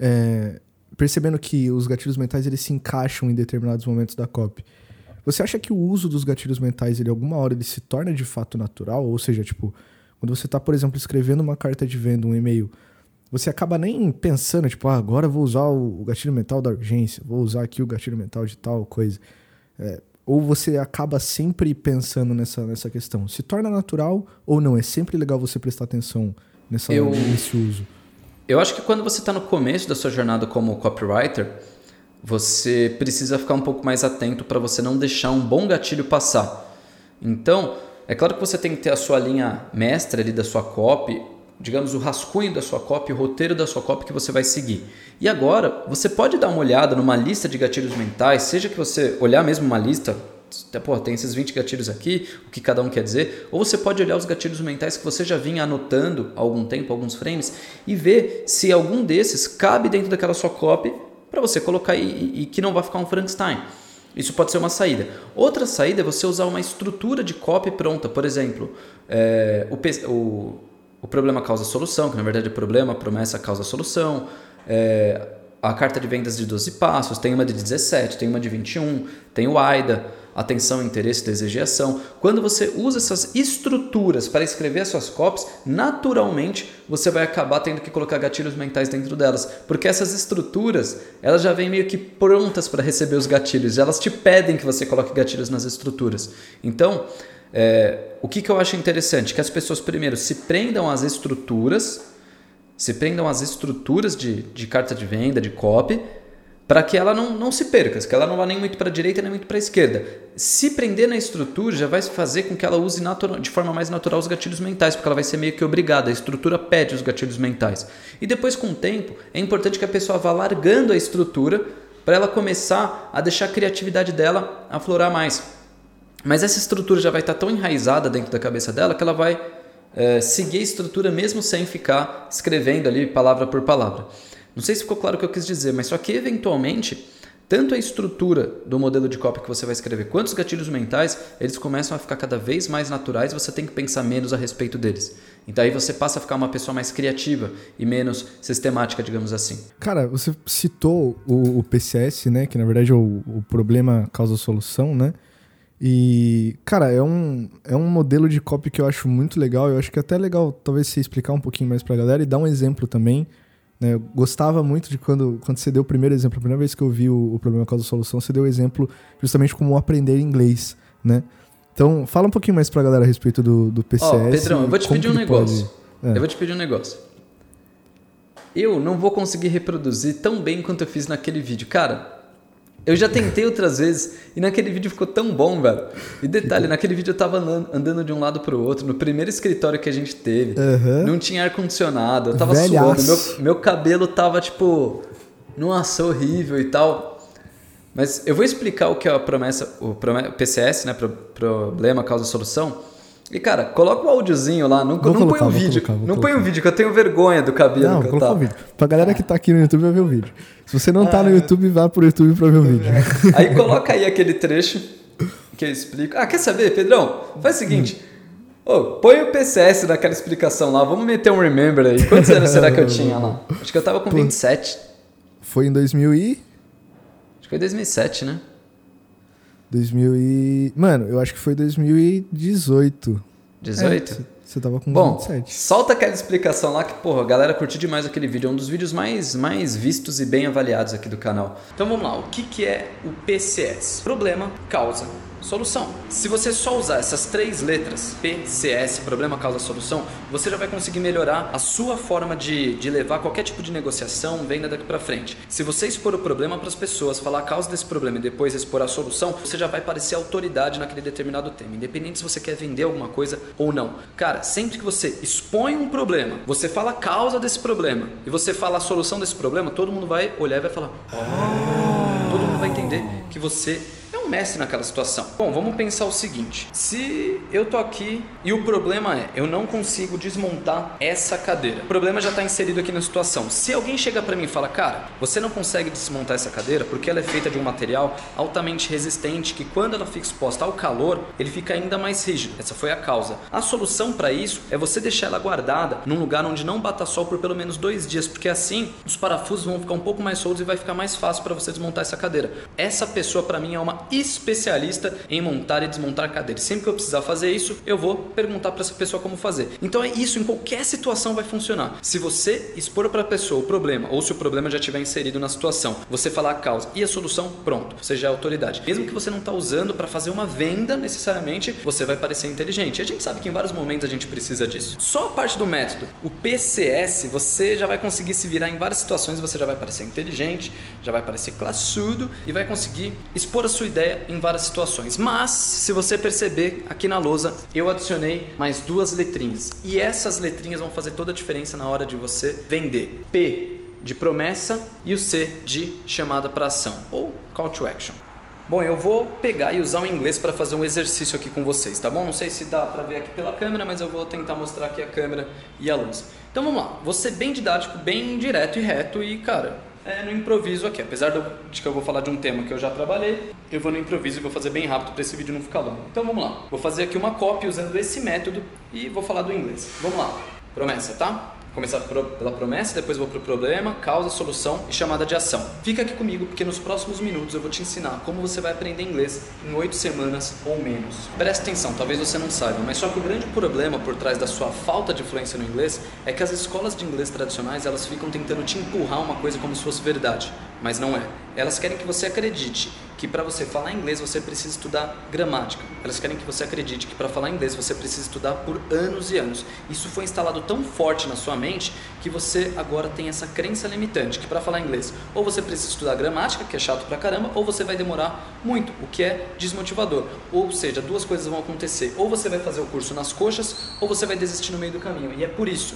é, percebendo que os gatilhos mentais eles se encaixam em determinados momentos da copy. Você acha que o uso dos gatilhos mentais, ele alguma hora ele se torna de fato natural? Ou seja, tipo, quando você está, por exemplo, escrevendo uma carta de venda, um e-mail, você acaba nem pensando, tipo, ah, agora vou usar o gatilho mental da urgência, vou usar aqui o gatilho mental de tal coisa. É, ou você acaba sempre pensando nessa, nessa questão? Se torna natural ou não? É sempre legal você prestar atenção nessa, eu, nesse uso. Eu acho que quando você está no começo da sua jornada como copywriter, você precisa ficar um pouco mais atento para você não deixar um bom gatilho passar. Então, é claro que você tem que ter a sua linha mestra ali da sua copy, digamos, o rascunho da sua copy, o roteiro da sua copy que você vai seguir. E agora, você pode dar uma olhada numa lista de gatilhos mentais, seja que você olhar mesmo uma lista, pô, tem esses 20 gatilhos aqui, o que cada um quer dizer, ou você pode olhar os gatilhos mentais que você já vinha anotando há algum tempo, alguns frames, e ver se algum desses cabe dentro daquela sua copy para você colocar e, e que não vai ficar um Frankenstein. Isso pode ser uma saída. Outra saída é você usar uma estrutura de copy pronta. Por exemplo, é, o, o o problema causa solução, que na verdade é problema, promessa causa solução. É, a carta de vendas de 12 passos, tem uma de 17, tem uma de 21, tem o AIDA, atenção, interesse, desejo e ação. Quando você usa essas estruturas para escrever as suas copies, naturalmente você vai acabar tendo que colocar gatilhos mentais dentro delas, porque essas estruturas, elas já vêm meio que prontas para receber os gatilhos, elas te pedem que você coloque gatilhos nas estruturas. Então, é, o que, que eu acho interessante? Que as pessoas, primeiro, se prendam às estruturas, se prendam às estruturas de, de carta de venda, de copy, para que ela não, não se perca, que ela não vá nem muito para a direita nem muito para a esquerda. Se prender na estrutura já vai fazer com que ela use natural, de forma mais natural os gatilhos mentais, porque ela vai ser meio que obrigada. A estrutura pede os gatilhos mentais. E depois, com o tempo, é importante que a pessoa vá largando a estrutura para ela começar a deixar a criatividade dela aflorar mais. Mas essa estrutura já vai estar tão enraizada dentro da cabeça dela que ela vai é, seguir a estrutura mesmo sem ficar escrevendo ali palavra por palavra. Não sei se ficou claro o que eu quis dizer, mas só que eventualmente tanto a estrutura do modelo de cópia que você vai escrever quanto os gatilhos mentais, eles começam a ficar cada vez mais naturais e você tem que pensar menos a respeito deles. Então aí você passa a ficar uma pessoa mais criativa e menos sistemática, digamos assim. Cara, você citou o, o PCS, né? Que na verdade é o, o problema causa-solução, né? E, cara, é um, é um modelo de copy que eu acho muito legal. Eu acho que é até legal, talvez, você explicar um pouquinho mais pra galera e dar um exemplo também né? Eu gostava muito de quando, quando você deu o primeiro exemplo, a primeira vez que eu vi o, o problema causa solução, você deu o exemplo justamente como aprender inglês, né? Então, fala um pouquinho mais pra galera a respeito do, do PCS. Ó, oh, Pedrão, eu vou te pedir um negócio. É. Eu vou te pedir um negócio. Eu não vou conseguir reproduzir tão bem quanto eu fiz naquele vídeo. Cara, eu já tentei outras vezes e naquele vídeo ficou tão bom, velho. E detalhe, naquele vídeo eu tava andando de um lado pro outro, no primeiro escritório que a gente teve. Uhum. Não tinha ar-condicionado, eu tava Velhaço. suando. Meu, meu cabelo tava, tipo, nossa, horrível e tal. Mas eu vou explicar o que é a promessa, o PCS, né? Problema, causa, solução e, cara, coloca o áudiozinho lá, não, não põe um vídeo. Colocar, não põe um vídeo, que eu tenho vergonha do cabelo não, que eu tava. Um vídeo. Pra galera que tá aqui no YouTube vai ver o vídeo. Se você não tá no YouTube, vá pro YouTube pra ver o vídeo. Aí coloca aí aquele trecho que eu explico. Ah, quer saber, Pedrão? Faz o seguinte. Oh, põe o PCS naquela explicação lá, vamos meter um remember aí. Quantos anos será que eu tinha lá? Acho que eu tava com 27. Foi em 2000 e... Acho que foi 2007, né? 2000 e... Mano, eu acho que foi 2018. 18? É, você tava com Bom, 27. solta aquela explicação lá que, porra, a galera curtiu demais aquele vídeo. É um dos vídeos mais, mais vistos e bem avaliados aqui do canal. Então vamos lá, o que, que é o PCS? Problema, causa, solução. Se você só usar essas três letras, PCS, problema, causa, solução, você já vai conseguir melhorar a sua forma de, de levar qualquer tipo de negociação, venda daqui para frente. Se você expor o problema para as pessoas, falar a causa desse problema e depois expor a solução, você já vai parecer autoridade naquele determinado tema, independente se você quer vender alguma coisa ou não. Cara, sempre que você expõe um problema, você fala a causa desse problema e você fala a solução desse problema, todo mundo vai olhar e vai falar: oh! todo mundo vai entender que você mestre naquela situação. Bom, vamos pensar o seguinte: se eu tô aqui e o problema é eu não consigo desmontar essa cadeira, o problema já está inserido aqui na situação. Se alguém chega para mim e fala, cara, você não consegue desmontar essa cadeira porque ela é feita de um material altamente resistente que quando ela fica exposta ao calor ele fica ainda mais rígido. Essa foi a causa. A solução para isso é você deixar ela guardada num lugar onde não bata sol por pelo menos dois dias, porque assim os parafusos vão ficar um pouco mais soltos e vai ficar mais fácil para você desmontar essa cadeira. Essa pessoa para mim é uma especialista em montar e desmontar cadeiras. Sempre que eu precisar fazer isso, eu vou perguntar para essa pessoa como fazer. Então é isso, em qualquer situação vai funcionar. Se você expor para a pessoa o problema, ou se o problema já estiver inserido na situação, você falar a causa e a solução, pronto, você já é autoridade. Mesmo que você não está usando para fazer uma venda necessariamente, você vai parecer inteligente. E a gente sabe que em vários momentos a gente precisa disso. Só a parte do método, o PCS, você já vai conseguir se virar em várias situações, você já vai parecer inteligente, já vai parecer classudo e vai conseguir expor a sua ideia em várias situações. Mas, se você perceber aqui na lousa, eu adicionei mais duas letrinhas. E essas letrinhas vão fazer toda a diferença na hora de você vender. P de promessa e o C de chamada para ação ou call to action. Bom, eu vou pegar e usar o inglês para fazer um exercício aqui com vocês, tá bom? Não sei se dá para ver aqui pela câmera, mas eu vou tentar mostrar aqui a câmera e a luz. Então vamos lá, vou ser bem didático, bem direto e reto e, cara, é, no improviso aqui. Apesar de que eu vou falar de um tema que eu já trabalhei, eu vou no improviso e vou fazer bem rápido para esse vídeo não ficar longo. Então vamos lá. Vou fazer aqui uma cópia usando esse método e vou falar do inglês. Vamos lá. Promessa, tá? Começar pela promessa, depois vou para o problema, causa, solução e chamada de ação. Fica aqui comigo porque nos próximos minutos eu vou te ensinar como você vai aprender inglês em oito semanas ou menos. Presta atenção, talvez você não saiba, mas só que o grande problema por trás da sua falta de fluência no inglês é que as escolas de inglês tradicionais elas ficam tentando te empurrar uma coisa como se fosse verdade, mas não é. Elas querem que você acredite que para você falar inglês você precisa estudar gramática. Elas querem que você acredite que para falar inglês você precisa estudar por anos e anos. Isso foi instalado tão forte na sua mente que você agora tem essa crença limitante que para falar inglês ou você precisa estudar gramática, que é chato pra caramba, ou você vai demorar muito, o que é desmotivador. Ou seja, duas coisas vão acontecer: ou você vai fazer o curso nas coxas, ou você vai desistir no meio do caminho. E é por isso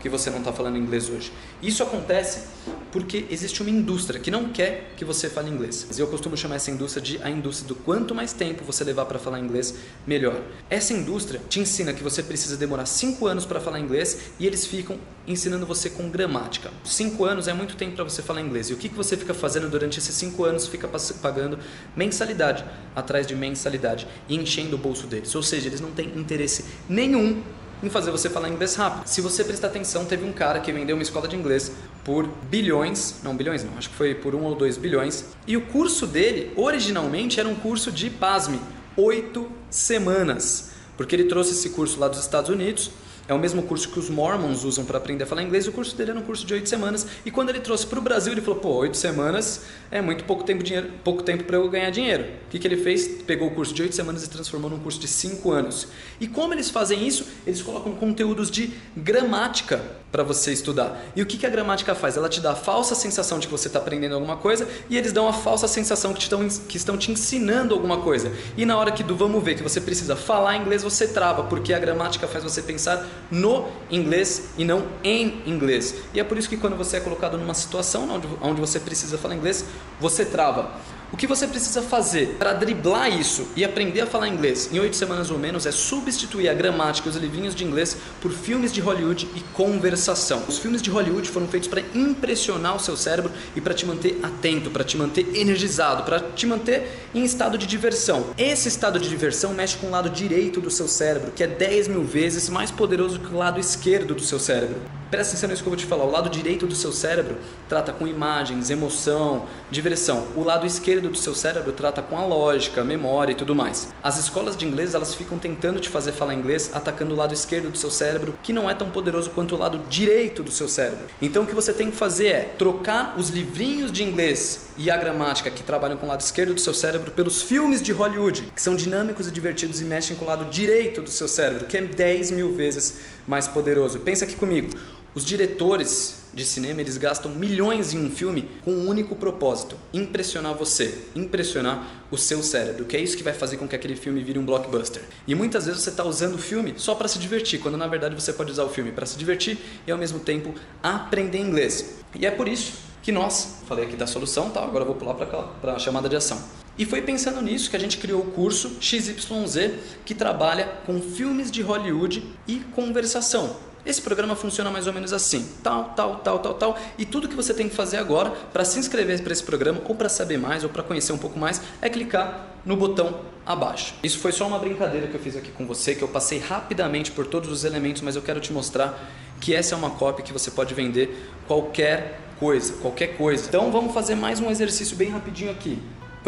que você não está falando inglês hoje. Isso acontece Porque existe uma indústria que não quer que você fale inglês. Eu costumo chamar essa indústria de a indústria do quanto mais tempo você levar para falar inglês, melhor. Essa indústria te ensina que você precisa demorar 5 anos para falar inglês e eles ficam ensinando você com gramática. 5 anos é muito tempo para você falar inglês. E o que, que você fica fazendo durante esses 5 anos? Fica pagando mensalidade atrás de mensalidade e enchendo o bolso deles. Ou seja, eles não têm interesse nenhum em fazer você falar inglês rápido. Se você prestar atenção, teve um cara que vendeu uma escola de inglês por bilhões, não bilhões não, acho que foi por um ou dois bilhões, e o curso dele originalmente era um curso de, pasme, oito semanas, porque ele trouxe esse curso lá dos Estados Unidos é o mesmo curso que os Mormons usam para aprender a falar inglês. O curso dele era um curso de oito semanas. E quando ele trouxe para o Brasil, ele falou: pô, oito semanas é muito pouco tempo, dinheiro, pouco tempo para eu ganhar dinheiro. O que, que ele fez? Pegou o curso de oito semanas e transformou num curso de cinco anos. E como eles fazem isso? Eles colocam conteúdos de gramática para você estudar. E o que, que a gramática faz? Ela te dá a falsa sensação de que você está aprendendo alguma coisa e eles dão a falsa sensação que, te estão, que estão te ensinando alguma coisa. E na hora que do vamos ver que você precisa falar inglês, você trava, porque a gramática faz você pensar no inglês e não em inglês. E é por isso que quando você é colocado numa situação onde, você precisa falar inglês, você trava. O que você precisa fazer para driblar isso e aprender a falar inglês em oito semanas ou menos é substituir a gramática e os livrinhos de inglês por filmes de Hollywood e conversação. Os filmes de Hollywood foram feitos para impressionar o seu cérebro e para te manter atento, para te manter energizado, para te manter em estado de diversão. Esse estado de diversão mexe com o lado direito do seu cérebro, que é 10 mil vezes mais poderoso que o lado esquerdo do seu cérebro. Presta atenção nisso que eu vou te falar. O lado direito do seu cérebro trata com imagens, emoção, diversão. O lado esquerdo do seu cérebro trata com a lógica, memória e tudo mais. As escolas de inglês elas ficam tentando te fazer falar inglês atacando o lado esquerdo do seu cérebro, que não é tão poderoso quanto o lado direito do seu cérebro. Então o que você tem que fazer é trocar os livrinhos de inglês e a gramática que trabalham com o lado esquerdo do seu cérebro pelos filmes de Hollywood, que são dinâmicos e divertidos e mexem com o lado direito do seu cérebro, que é 10 mil vezes mais poderoso. Pensa aqui comigo. Os diretores de cinema eles gastam milhões em um filme com um único propósito: impressionar você, impressionar o seu cérebro, que é isso que vai fazer com que aquele filme vire um blockbuster. E muitas vezes você está usando o filme só para se divertir, quando na verdade você pode usar o filme para se divertir e ao mesmo tempo aprender inglês. E é por isso que nós, falei aqui da solução, tá? agora vou pular para a chamada de ação. E foi pensando nisso que a gente criou o curso XYZ, que trabalha com filmes de Hollywood e conversação. Esse programa funciona mais ou menos assim: tal, tal, tal, tal, tal. E tudo que você tem que fazer agora para se inscrever para esse programa, ou para saber mais, ou para conhecer um pouco mais, é clicar no botão abaixo. Isso foi só uma brincadeira que eu fiz aqui com você, que eu passei rapidamente por todos os elementos, mas eu quero te mostrar que essa é uma cópia que você pode vender qualquer coisa, qualquer coisa. Então vamos fazer mais um exercício bem rapidinho aqui.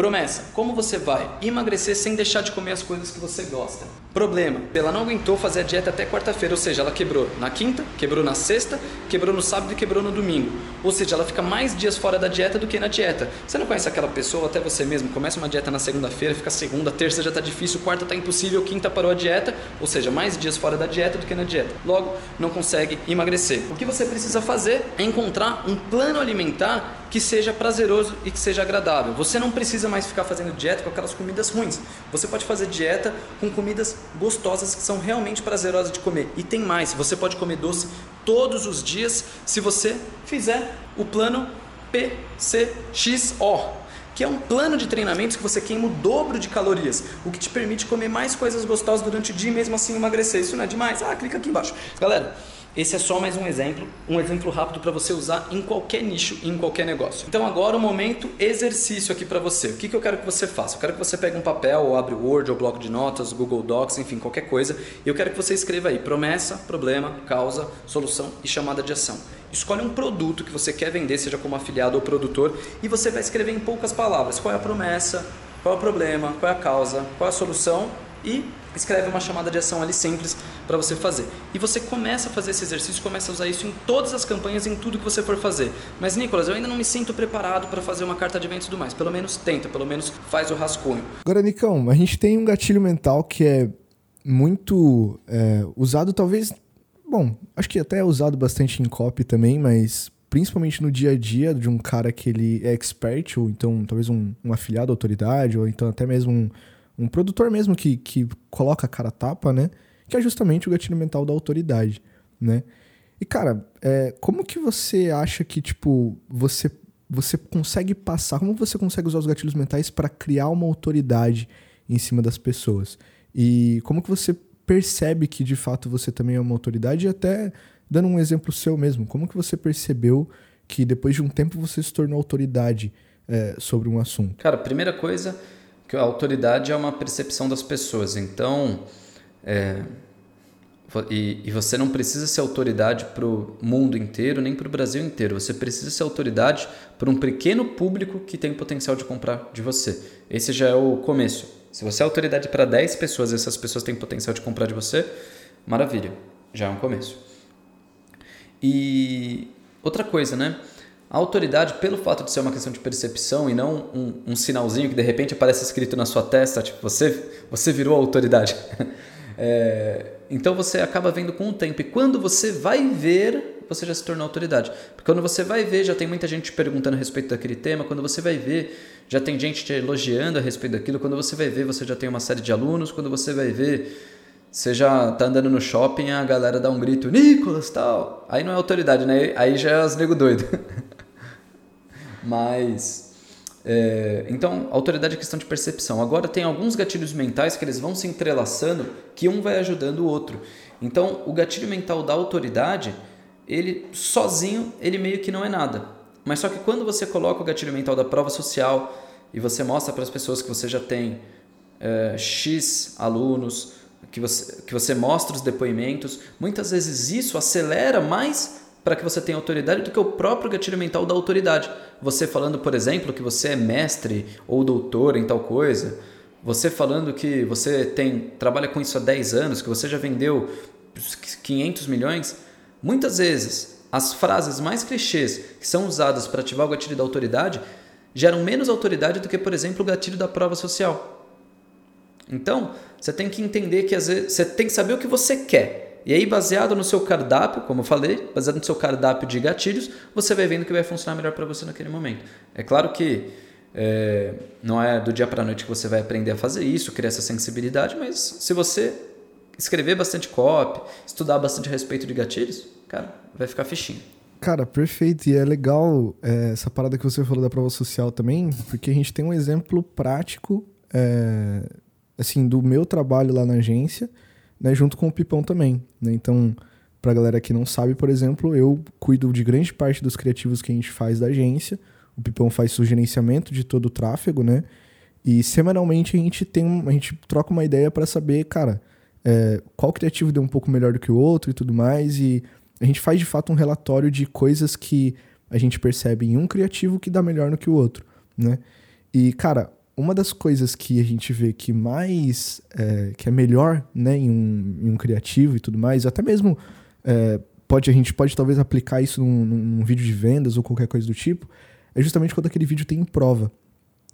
Promessa: como você vai emagrecer sem deixar de comer as coisas que você gosta? Problema: ela não aguentou fazer a dieta até quarta-feira, ou seja, ela quebrou na quinta, quebrou na sexta, quebrou no sábado e quebrou no domingo. Ou seja, ela fica mais dias fora da dieta do que na dieta. Você não conhece aquela pessoa, até você mesmo, começa uma dieta na segunda-feira, fica segunda, terça já está difícil, quarta está impossível, quinta parou a dieta, ou seja, mais dias fora da dieta do que na dieta. Logo, não consegue emagrecer. O que você precisa fazer é encontrar um plano alimentar que seja prazeroso e que seja agradável. Você não precisa mais ficar fazendo dieta com aquelas comidas ruins. Você pode fazer dieta com comidas gostosas que são realmente prazerosas de comer. E tem mais, você pode comer doce todos os dias se você fizer o plano PCXO, que é um plano de treinamentos que você queima o dobro de calorias, o que te permite comer mais coisas gostosas durante o dia e mesmo assim emagrecer. Isso não é demais? Ah, clica aqui embaixo. Galera, esse é só mais um exemplo, um exemplo rápido para você usar em qualquer nicho em qualquer negócio. Então agora o momento exercício aqui para você. O que, que eu quero que você faça? Eu quero que você pegue um papel ou abre o Word ou bloco de notas, Google Docs, enfim, qualquer coisa. E eu quero que você escreva aí promessa, problema, causa, solução e chamada de ação. Escolhe um produto que você quer vender, seja como afiliado ou produtor, e você vai escrever em poucas palavras qual é a promessa, qual é o problema, qual é a causa, qual é a solução e escreve uma chamada de ação ali simples para você fazer. E você começa a fazer esse exercício, começa a usar isso em todas as campanhas, em tudo que você for fazer. Mas Nicolas, eu ainda não me sinto preparado para fazer uma carta de vendas e tudo mais. Pelo menos tenta, pelo menos faz o rascunho. Agora, Nicão, a gente tem um gatilho mental que é muito é, usado, talvez. Bom, acho que até é usado bastante em copy também, mas principalmente no dia a dia de um cara que ele é expert, ou então talvez um, um afiliado autoridade, ou então até mesmo um um produtor mesmo que, que coloca a cara tapa, né? Que é justamente o gatilho mental da autoridade, né? E, cara, é, como que você acha que, tipo, você, você consegue passar, como você consegue usar os gatilhos mentais para criar uma autoridade em cima das pessoas? E como que você percebe que, de fato, você também é uma autoridade? E até, dando um exemplo seu mesmo, como que você percebeu que, depois de um tempo, você se tornou autoridade é, sobre um assunto? Cara, primeira coisa, que a autoridade é uma percepção das pessoas. Então, é, e, e, você não precisa ser autoridade para o mundo inteiro, nem para o Brasil inteiro. Você precisa ser autoridade para um pequeno público que tem potencial de comprar de você. Esse já é o começo. Se você é autoridade para 10 pessoas e essas pessoas têm potencial de comprar de você, maravilha, já é um começo. E outra coisa, né? A autoridade, pelo fato de ser uma questão de percepção e não um, um sinalzinho que de repente aparece escrito na sua testa, tipo, você, você virou autoridade. é, então você acaba vendo com o tempo. E quando você vai ver, você já se tornou autoridade. Porque quando você vai ver, já tem muita gente te perguntando a respeito daquele tema. Quando você vai ver, já tem gente te elogiando a respeito daquilo. Quando você vai ver, você já tem uma série de alunos. Quando você vai ver, você já tá andando no shopping, a galera dá um grito, Nicolas, tal. Aí não é autoridade, né? Aí já é as nego doido. Mas é, então, autoridade é questão de percepção. Agora, tem alguns gatilhos mentais que eles vão se entrelaçando, que um vai ajudando o outro. Então, o gatilho mental da autoridade, ele sozinho, ele meio que não é nada. Mas só que quando você coloca o gatilho mental da prova social e você mostra para as pessoas que você já tem é, X alunos, que você, que você mostra os depoimentos, muitas vezes isso acelera mais para que você tenha autoridade do que o próprio gatilho mental da autoridade. Você falando, por exemplo, que você é mestre ou doutor em tal coisa, você falando que você tem trabalha com isso há 10 anos, que você já vendeu 500 milhões, muitas vezes as frases mais clichês que são usadas para ativar o gatilho da autoridade geram menos autoridade do que, por exemplo, o gatilho da prova social. Então, você tem que entender que às vezes você tem que saber o que você quer. E aí, baseado no seu cardápio, como eu falei, baseado no seu cardápio de gatilhos, você vai vendo que vai funcionar melhor para você naquele momento. É claro que é, não é do dia para a noite que você vai aprender a fazer isso, criar essa sensibilidade, mas se você escrever bastante copy, estudar bastante a respeito de gatilhos, cara, vai ficar fichinho. Cara, perfeito. E é legal é, essa parada que você falou da prova social também, porque a gente tem um exemplo prático, é, assim, do meu trabalho lá na agência né, junto com o Pipão também. Né? Então, para a galera que não sabe, por exemplo, eu cuido de grande parte dos criativos que a gente faz da agência. O Pipão faz o gerenciamento de todo o tráfego, né? E semanalmente a gente tem, a gente troca uma ideia para saber, cara, é, qual criativo deu um pouco melhor do que o outro e tudo mais. E a gente faz de fato um relatório de coisas que a gente percebe em um criativo que dá melhor no que o outro, né? E, cara, uma das coisas que a gente vê que mais é, que é melhor né, em, um, em um criativo e tudo mais, até mesmo é, pode a gente pode talvez aplicar isso num, num, vídeo de vendas ou qualquer coisa do tipo, é justamente quando aquele vídeo tem prova.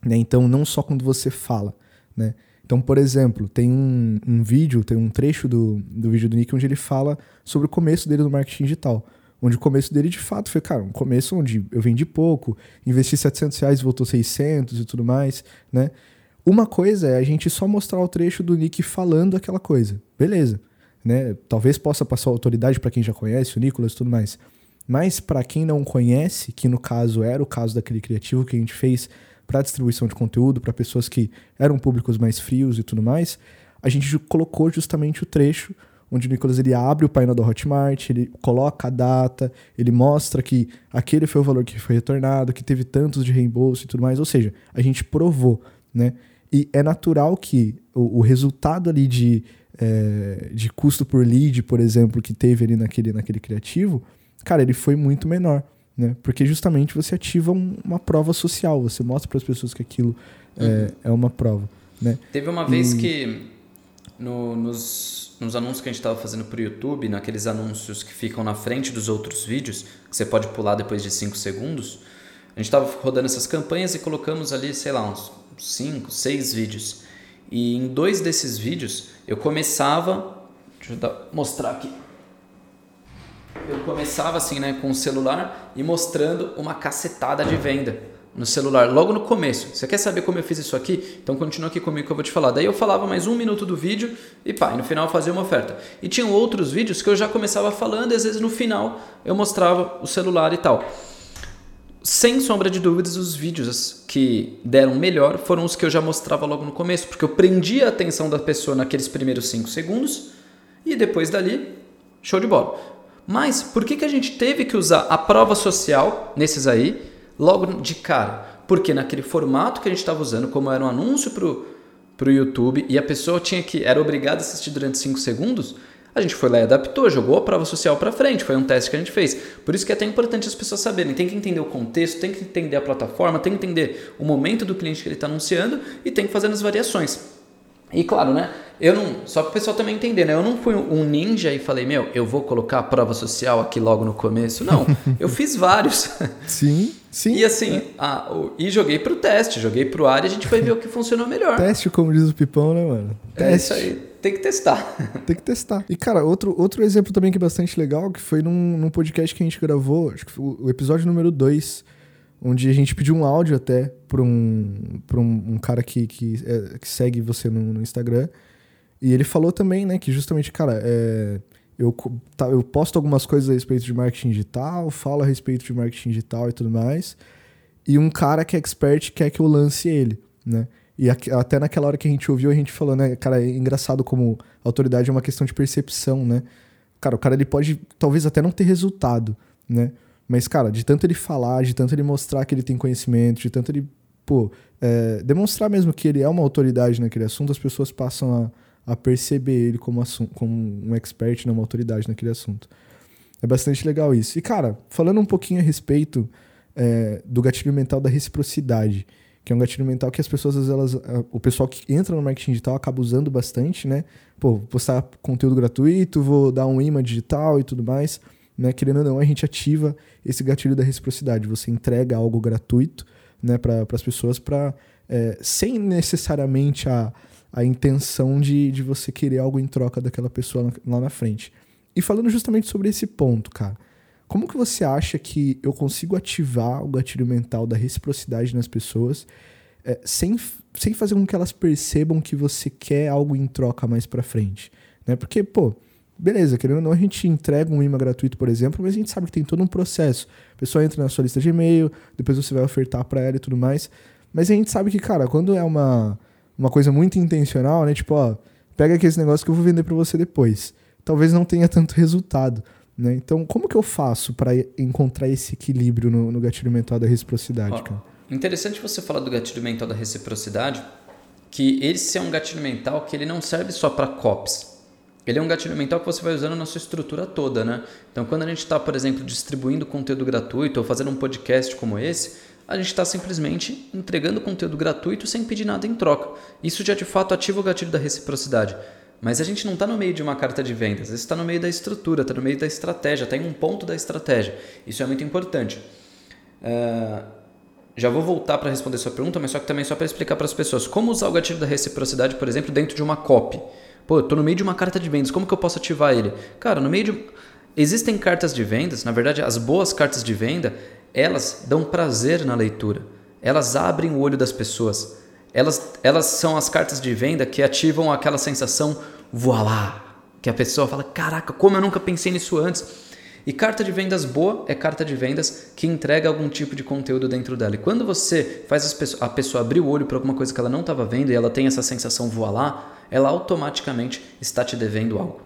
Né? Então, não só quando você fala. Né? Então, por exemplo, tem um, um vídeo, tem um trecho do, do vídeo do Nick onde ele fala sobre o começo dele no marketing digital onde o começo dele de fato foi, cara, um começo onde eu vendi pouco, investi 700 reais voltou 600 e tudo mais, né? Uma coisa é a gente só mostrar o trecho do Nick falando aquela coisa, beleza, né? Talvez possa passar autoridade para quem já conhece o Nicolas e tudo mais, mas para quem não conhece, que no caso era o caso daquele criativo que a gente fez para distribuição de conteúdo para pessoas que eram públicos mais frios e tudo mais, a gente colocou justamente o trecho onde o Nicolas ele abre o painel da Hotmart, ele coloca a data, ele mostra que aquele foi o valor que foi retornado, que teve tantos de reembolso e tudo mais. Ou seja, a gente provou, né? E é natural que o, o resultado ali de, é, de custo por lead, por exemplo, que teve ali naquele, naquele criativo, cara, ele foi muito menor, né? Porque justamente você ativa um, uma prova social, você mostra para as pessoas que aquilo é, uhum. é, uma prova, né? Teve uma vez e... que no, nos nos anúncios que a gente estava fazendo para o YouTube, naqueles anúncios que ficam na frente dos outros vídeos, que você pode pular depois de 5 segundos, a gente estava rodando essas campanhas e colocamos ali, sei lá, uns 5, 6 vídeos. E em dois desses vídeos eu começava. Deixa eu dar, mostrar aqui. Eu começava assim, né, com o celular e mostrando uma cacetada de venda no celular, logo no começo. Você quer saber como eu fiz isso aqui? Então continua aqui comigo que eu vou te falar. Daí eu falava mais um minuto do vídeo e pá, e no final eu fazia uma oferta. E tinham outros vídeos que eu já começava falando e às vezes no final eu mostrava o celular e tal. Sem sombra de dúvidas, os vídeos que deram melhor foram os que eu já mostrava logo no começo, porque eu prendia a atenção da pessoa naqueles primeiros 5 segundos e depois dali, show de bola. Mas por que, que a gente teve que usar a prova social nesses aí? Logo de cara. Porque naquele formato que a gente estava usando, como era um anúncio para o YouTube e a pessoa tinha que era obrigada a assistir durante 5 segundos, a gente foi lá e adaptou, jogou a prova social para frente, foi um teste que a gente fez. Por isso que é até importante as pessoas saberem, tem que entender o contexto, tem que entender a plataforma, tem que entender o momento do cliente que ele está anunciando e tem que fazer as variações. E claro, né? Eu não, só para o pessoal também entender, né? Eu não fui um ninja e falei, meu, eu vou colocar a prova social aqui logo no começo. Não, eu fiz vários. Sim, sim. E assim, é. a, o, e joguei pro teste, joguei pro ar e a gente vai ver o que funcionou melhor. Teste, como diz o Pipão, né, mano? Teste. É isso aí, tem que testar. Tem que testar. E, cara, outro, outro exemplo também que é bastante legal, que foi num, num podcast que a gente gravou, acho que foi o episódio número 2 onde a gente pediu um áudio até para um, um, um, cara que, que, é, que segue você no, no, Instagram. E ele falou também, né, que justamente, cara, é, eu, tá, eu posto algumas coisas a respeito de marketing digital, falo a respeito de marketing digital e tudo mais. E um cara que é expert quer que eu lance ele, né? E até naquela hora que a gente ouviu, a gente falou, né, cara, é engraçado como autoridade é uma questão de percepção, né? Cara, o cara ele pode talvez até não ter resultado, né? Mas, cara, de tanto ele falar, de tanto ele mostrar que ele tem conhecimento, de tanto ele, pô, é, demonstrar mesmo que ele é uma autoridade naquele assunto, as pessoas passam a, a perceber ele como, como um expert, né, uma autoridade naquele assunto. É bastante legal isso. E, cara, falando um pouquinho a respeito é, do gatilho mental da reciprocidade, que é um gatilho mental que as pessoas, elas, o pessoal que entra no marketing digital acaba usando bastante, né? Pô, postar conteúdo gratuito, vou dar um imã digital e tudo mais né? Querendo ou não, a gente ativa esse gatilho da reciprocidade. Você entrega algo gratuito né, para as pessoas para é, sem necessariamente a, a intenção de, de você querer algo em troca daquela pessoa lá na frente. E falando justamente sobre esse ponto, cara, como que você acha que eu consigo ativar o gatilho mental da reciprocidade nas pessoas é, sem, sem fazer com que elas percebam que você quer algo em troca mais para frente? Né? Porque, pô, beleza, querendo ou não, a gente entrega um imã gratuito, por exemplo, mas a gente sabe que tem todo um processo. A pessoa entra na sua lista de e-mail, depois você vai ofertar para ela e tudo mais. Mas a gente sabe que, cara, quando é uma, uma coisa muito intencional, né? Tipo, ó, pega aqui esse negócio que eu vou vender para você depois. Talvez não tenha tanto resultado. Né? Então, como que eu faço para encontrar esse equilíbrio no, no, gatilho mental da reciprocidade, ó, cara? Interessante você falar do gatilho mental da reciprocidade, que esse é um gatilho mental que ele não serve só para copies ele é um gatilho mental que você vai usando na sua estrutura toda, né? Então, quando a gente está, por exemplo, distribuindo conteúdo gratuito ou fazendo um podcast como esse, a gente está simplesmente entregando conteúdo gratuito sem pedir nada em troca. Isso já de fato ativa o gatilho da reciprocidade. Mas a gente não está no meio de uma carta de vendas, está no meio da estrutura, está no meio da estratégia, está em um ponto da estratégia. Isso é muito importante. Uh, já vou voltar para responder sua pergunta, mas só que também só para explicar para as pessoas como usar o gatilho da reciprocidade, por exemplo, dentro de uma copy. Pô, eu tô no meio de uma carta de vendas, como que eu posso ativar ele? Cara, no meio de. Existem cartas de vendas, na verdade, as boas cartas de venda, elas dão prazer na leitura. Elas abrem o olho das pessoas. Elas, elas são as cartas de venda que ativam aquela sensação voilá, que a pessoa fala: caraca, como eu nunca pensei nisso antes. E carta de vendas boa é carta de vendas que entrega algum tipo de conteúdo dentro dela. E quando você faz a pessoa abrir o olho para alguma coisa que ela não estava vendo e ela tem essa sensação voilá, ela automaticamente está te devendo algo.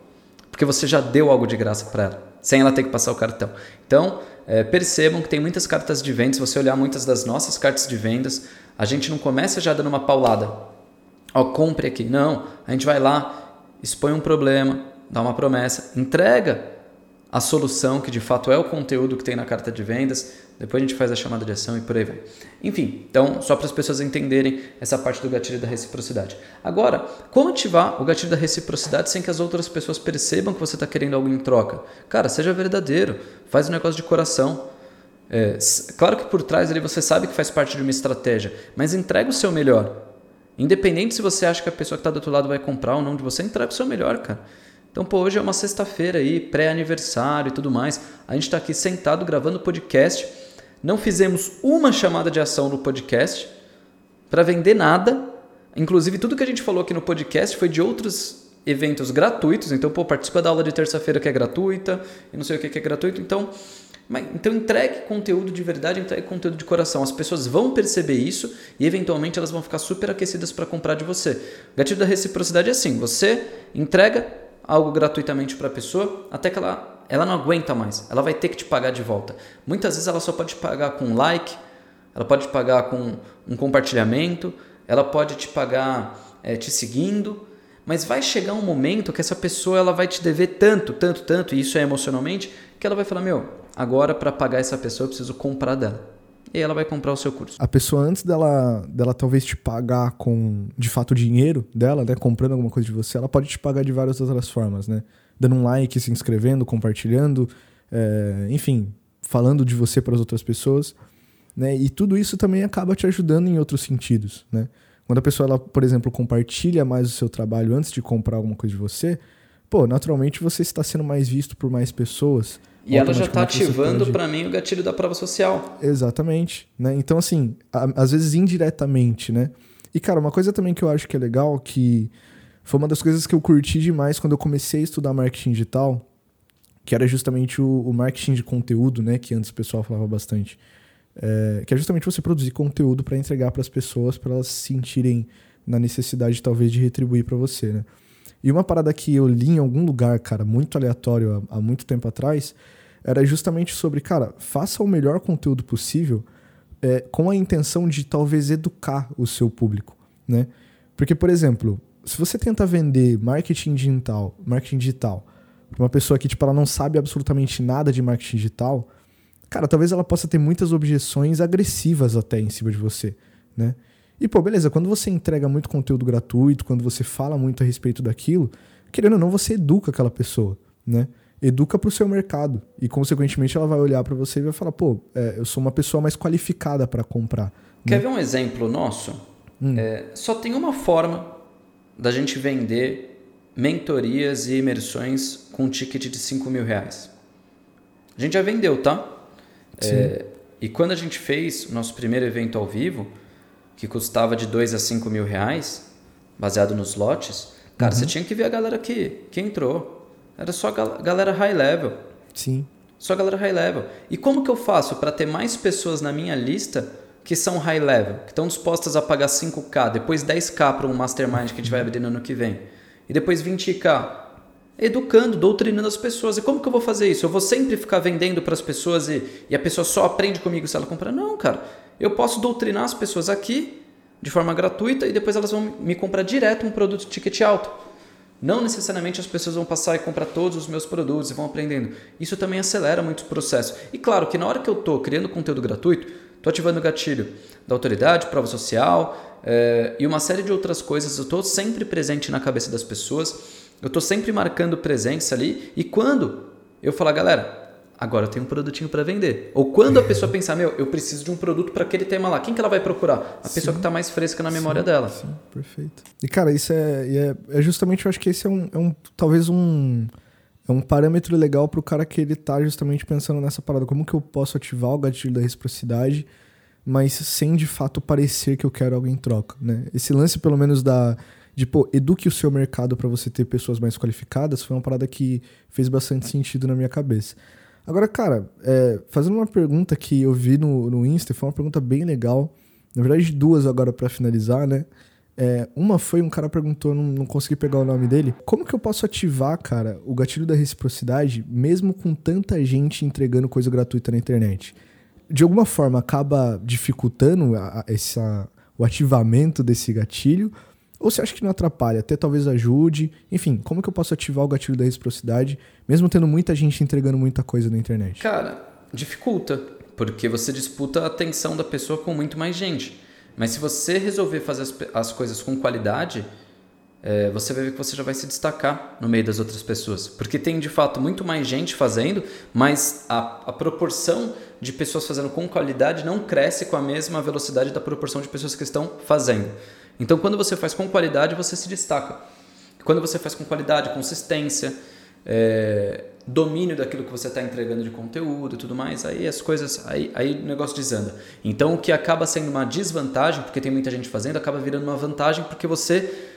Porque você já deu algo de graça para ela, sem ela ter que passar o cartão. Então, é, percebam que tem muitas cartas de vendas. Se você olhar muitas das nossas cartas de vendas, a gente não começa já dando uma paulada. Ó, compre aqui. Não, a gente vai lá, expõe um problema, dá uma promessa, entrega a solução, que de fato é o conteúdo que tem na carta de vendas, depois a gente faz a chamada de ação e por aí vai. Enfim, então, só para as pessoas entenderem essa parte do gatilho da reciprocidade. Agora, como ativar o gatilho da reciprocidade sem que as outras pessoas percebam que você está querendo algo em troca? Cara, seja verdadeiro, faz um negócio de coração. É, claro que por trás ali você sabe que faz parte de uma estratégia, mas entrega o seu melhor. Independente se você acha que a pessoa que está do outro lado vai comprar ou não de você, entrega o seu melhor, cara. Então, pô, hoje é uma sexta-feira aí, pré-aniversário e tudo mais. A gente está aqui sentado gravando podcast. Não fizemos uma chamada de ação no podcast para vender nada. Inclusive, tudo que a gente falou aqui no podcast foi de outros eventos gratuitos. Então, pô, participa da aula de terça-feira que é gratuita, e não sei o que, que é gratuito. Então, mas, então entregue conteúdo de verdade, entregue conteúdo de coração. As pessoas vão perceber isso e eventualmente elas vão ficar super aquecidas para comprar de você. O gatilho da reciprocidade é assim: você entrega algo gratuitamente para a pessoa até que ela, ela não aguenta mais. Ela vai ter que te pagar de volta. Muitas vezes ela só pode te pagar com um like, ela pode te pagar com um compartilhamento, ela pode te pagar é, te seguindo, mas vai chegar um momento que essa pessoa ela vai te dever tanto, tanto, tanto, e isso é emocionalmente, que ela vai falar: Meu, agora para pagar essa pessoa eu preciso comprar dela. E ela vai comprar o seu curso. A pessoa, antes dela, dela talvez te pagar com, de fato, o dinheiro dela, né? Comprando alguma coisa de você, ela pode te pagar de várias outras formas, né? Dando um like, se inscrevendo, compartilhando, é, enfim, falando de você para as outras pessoas. Né? E tudo isso também acaba te ajudando em outros sentidos, né? Quando a pessoa, ela, por exemplo, compartilha mais o seu trabalho antes de comprar alguma coisa de você, pô, naturalmente você está sendo mais visto por mais pessoas. E ela já está ativando para mim o gatilho da prova social. Exatamente, né? Então assim, a, às vezes indiretamente, né? E cara, uma coisa também que eu acho que é legal que foi uma das coisas que eu curti demais quando eu comecei a estudar marketing digital, que era justamente o, o marketing de conteúdo, né? Que antes o pessoal falava bastante. É, que é justamente você produzir conteúdo para entregar para as pessoas, para elas se sentirem na necessidade talvez de retribuir para você, né? E uma parada que eu li em algum lugar, cara, muito aleatório há, há muito tempo atrás, era justamente sobre, cara, faça o melhor conteúdo possível é, com a intenção de talvez educar o seu público, né? Porque, por exemplo, se você tenta vender marketing digital, marketing digital para uma pessoa que tipo ela não sabe absolutamente nada de marketing digital, cara, talvez ela possa ter muitas objeções agressivas até em cima de você, né? E, pô, beleza, quando você entrega muito conteúdo gratuito, quando você fala muito a respeito daquilo, querendo ou não, você educa aquela pessoa, né? Educa para o seu mercado. E, consequentemente, ela vai olhar para você e vai falar, pô, é, eu sou uma pessoa mais qualificada para comprar. Quer né? ver um exemplo nosso? Hum. É, só tem uma forma da gente vender mentorias e imersões com um ticket de 5 mil reais. A gente já vendeu, tá? É, e quando a gente fez o nosso primeiro evento ao vivo, que custava de 2 a 5 mil reais, baseado nos lotes, cara, uhum. você tinha que ver a galera que, que entrou. Era só a galera high level. Sim. Só a galera high level. E como que eu faço para ter mais pessoas na minha lista que são high level, que estão dispostas a pagar 5K, depois 10K para um mastermind que a gente vai abrir no ano que vem, e depois 20K? educando, doutrinando as pessoas. E como que eu vou fazer isso? Eu vou sempre ficar vendendo para as pessoas e, e a pessoa só aprende comigo se ela comprar? Não, cara. Eu posso doutrinar as pessoas aqui de forma gratuita e depois elas vão me comprar direto um produto de ticket alto. Não necessariamente as pessoas vão passar e comprar todos os meus produtos e vão aprendendo. Isso também acelera muito o processo. E claro que na hora que eu estou criando conteúdo gratuito, estou ativando o gatilho da autoridade, prova social é, e uma série de outras coisas. Eu estou sempre presente na cabeça das pessoas eu estou sempre marcando presença ali e quando eu falar, galera, agora eu tenho um produtinho para vender. Ou quando a pessoa pensar, meu, eu preciso de um produto para aquele tema lá, quem que ela vai procurar? A sim, pessoa que está mais fresca na memória sim, dela. Sim, perfeito. E cara, isso é, é, é, justamente, eu acho que esse é um, é um talvez um é um parâmetro legal para o cara que ele tá justamente pensando nessa parada, como que eu posso ativar o gatilho da reciprocidade, mas sem de fato parecer que eu quero algo em troca, né? Esse lance pelo menos da de, pô, eduque o seu mercado para você ter pessoas mais qualificadas, foi uma parada que fez bastante sentido na minha cabeça. Agora, cara, é, fazendo uma pergunta que eu vi no, no Insta, foi uma pergunta bem legal. Na verdade, duas agora para finalizar, né? É, uma foi um cara perguntou, não, não consegui pegar o nome dele. Como que eu posso ativar, cara, o gatilho da reciprocidade, mesmo com tanta gente entregando coisa gratuita na internet? De alguma forma acaba dificultando a, a, essa, o ativamento desse gatilho? Ou você acha que não atrapalha? Até talvez ajude. Enfim, como que eu posso ativar o gatilho da reciprocidade, mesmo tendo muita gente entregando muita coisa na internet? Cara, dificulta, porque você disputa a atenção da pessoa com muito mais gente. Mas se você resolver fazer as, as coisas com qualidade, é, você vai ver que você já vai se destacar no meio das outras pessoas. Porque tem de fato muito mais gente fazendo, mas a, a proporção de pessoas fazendo com qualidade não cresce com a mesma velocidade da proporção de pessoas que estão fazendo. Então, quando você faz com qualidade, você se destaca. Quando você faz com qualidade, consistência, é, domínio daquilo que você está entregando de conteúdo e tudo mais, aí as coisas, aí, aí o negócio desanda. Então o que acaba sendo uma desvantagem, porque tem muita gente fazendo, acaba virando uma vantagem porque você,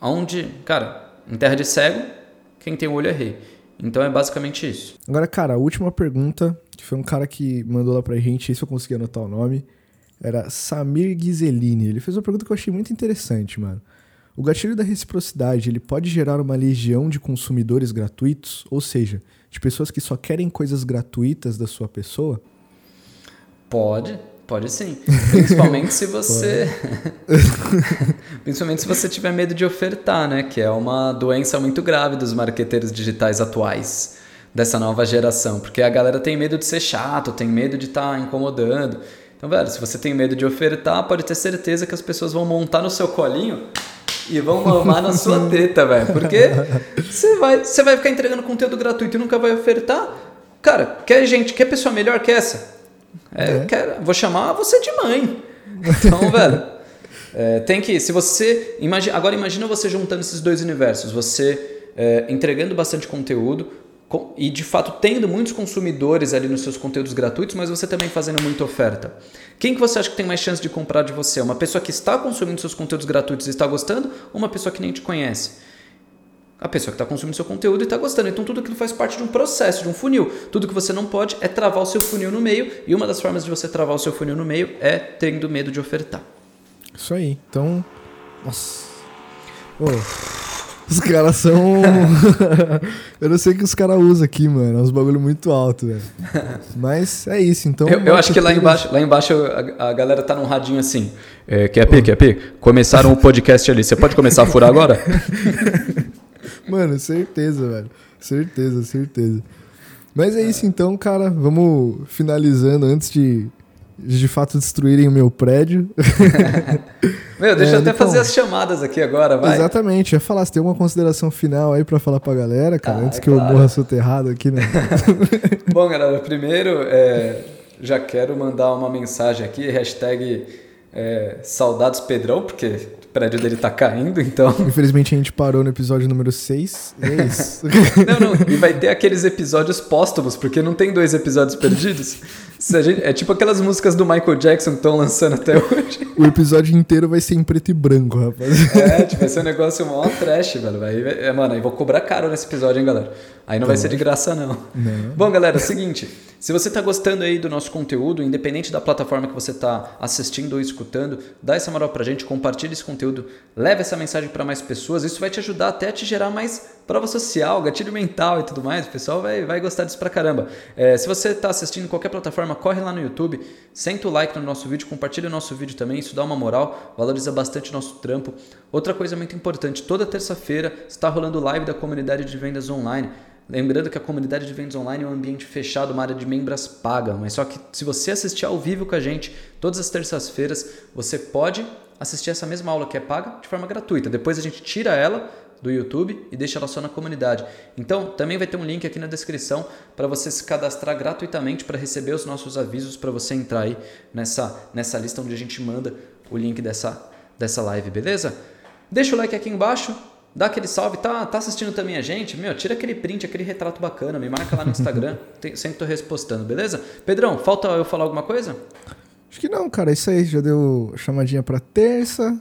onde, cara, em terra de cego, quem tem o olho é rei. Então é basicamente isso. Agora, cara, a última pergunta, que foi um cara que mandou lá pra gente, se eu consegui anotar o nome, era Samir Ghiselini. Ele fez uma pergunta que eu achei muito interessante, mano. O gatilho da reciprocidade, ele pode gerar uma legião de consumidores gratuitos, ou seja, de pessoas que só querem coisas gratuitas da sua pessoa? Pode, pode sim. Principalmente se você Principalmente se você tiver medo de ofertar, né, que é uma doença muito grave dos marqueteiros digitais atuais dessa nova geração, porque a galera tem medo de ser chato, tem medo de estar tá incomodando. Então, velho, se você tem medo de ofertar, pode ter certeza que as pessoas vão montar no seu colinho e vão mamar na sua teta, velho. Porque você vai, você vai ficar entregando conteúdo gratuito e nunca vai ofertar. Cara, quer gente, quer pessoa melhor que essa? É, é. Quer, vou chamar você de mãe. Então, velho, é, tem que. Se você. Imagina, agora imagina você juntando esses dois universos. Você é, entregando bastante conteúdo, e de fato tendo muitos consumidores ali nos seus conteúdos gratuitos, mas você também fazendo muita oferta. Quem que você acha que tem mais chance de comprar de você? Uma pessoa que está consumindo seus conteúdos gratuitos e está gostando ou uma pessoa que nem te conhece? A pessoa que está consumindo seu conteúdo e está gostando. Então tudo aquilo faz parte de um processo, de um funil. Tudo que você não pode é travar o seu funil no meio e uma das formas de você travar o seu funil no meio é tendo medo de ofertar. Isso aí. Então, nossa. Oh. Os caras são. eu não sei o que os caras usam aqui, mano. É uns bagulho muito alto, velho. Mas é isso, então. Eu, eu acho que lá embaixo, lá embaixo a, a galera tá num radinho assim. É, quer P, quer P? Começaram o podcast ali. Você pode começar a furar agora? mano, certeza, velho. Certeza, certeza. Mas é isso então, cara. Vamos finalizando antes de de fato destruírem o meu prédio. meu, deixa é, eu até fazer as chamadas aqui agora, vai. Exatamente, ia falar, se tem alguma consideração final aí para falar pra galera, cara, ah, antes é que claro. eu morra soterrado aqui, né? Bom, galera, primeiro é, já quero mandar uma mensagem aqui, hashtag é, saudades Pedrão, porque prédio dele tá caindo, então. Infelizmente a gente parou no episódio número 6. E é isso. não, não. E vai ter aqueles episódios póstumos, porque não tem dois episódios perdidos. Gente, é tipo aquelas músicas do Michael Jackson que estão lançando até hoje. O episódio inteiro vai ser em preto e branco, rapaz. É, tipo, vai ser um negócio mó trash, velho. Vai, é, mano, aí vou cobrar caro nesse episódio, hein, galera. Aí não vai ser de graça, não. não. Bom, galera, é o seguinte. Se você está gostando aí do nosso conteúdo, independente da plataforma que você está assistindo ou escutando, dá essa moral pra gente, compartilha esse conteúdo, leve essa mensagem para mais pessoas. Isso vai te ajudar até a te gerar mais prova social, gatilho mental e tudo mais. O pessoal vai, vai gostar disso pra caramba. É, se você está assistindo em qualquer plataforma, corre lá no YouTube, senta o like no nosso vídeo, compartilha o nosso vídeo também. Isso dá uma moral, valoriza bastante o nosso trampo. Outra coisa muito importante: toda terça-feira está rolando live da comunidade de vendas online. Lembrando que a comunidade de vendas online é um ambiente fechado, uma área de membros paga, mas só que se você assistir ao vivo com a gente todas as terças-feiras, você pode assistir essa mesma aula que é paga de forma gratuita. Depois a gente tira ela do YouTube e deixa ela só na comunidade. Então, também vai ter um link aqui na descrição para você se cadastrar gratuitamente para receber os nossos avisos para você entrar aí nessa, nessa lista onde a gente manda o link dessa, dessa live, beleza? Deixa o like aqui embaixo, dá aquele salve, tá, tá assistindo também a gente? Meu, tira aquele print, aquele retrato bacana, me marca lá no Instagram, tem, sempre tô repostando, beleza? Pedrão, falta eu falar alguma coisa? Acho que não, cara, é isso aí, já deu chamadinha para terça,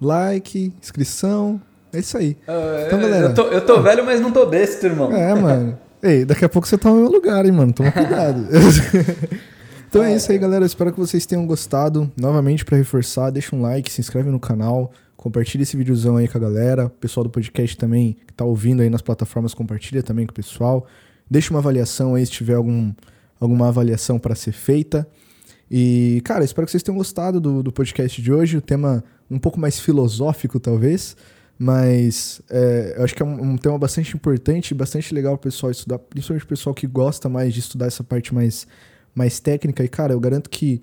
like, inscrição, é isso aí. Uh, então, galera. Eu tô, eu tô velho, mas não tô besta, irmão. É, mano. Ei, daqui a pouco você tá no meu lugar, hein, mano. Toma cuidado. então é isso aí, galera. espero que vocês tenham gostado. Novamente, para reforçar, deixa um like, se inscreve no canal, compartilha esse videozão aí com a galera. O pessoal do podcast também, que tá ouvindo aí nas plataformas, compartilha também com o pessoal. Deixa uma avaliação aí se tiver algum, alguma avaliação para ser feita. E, cara, espero que vocês tenham gostado do, do podcast de hoje. O tema um pouco mais filosófico, talvez. Mas é, eu acho que é um, um, tema bastante importante, bastante legal o pessoal estudar, principalmente o pessoal que gosta mais de estudar essa parte mais, mais técnica. E, cara, eu garanto que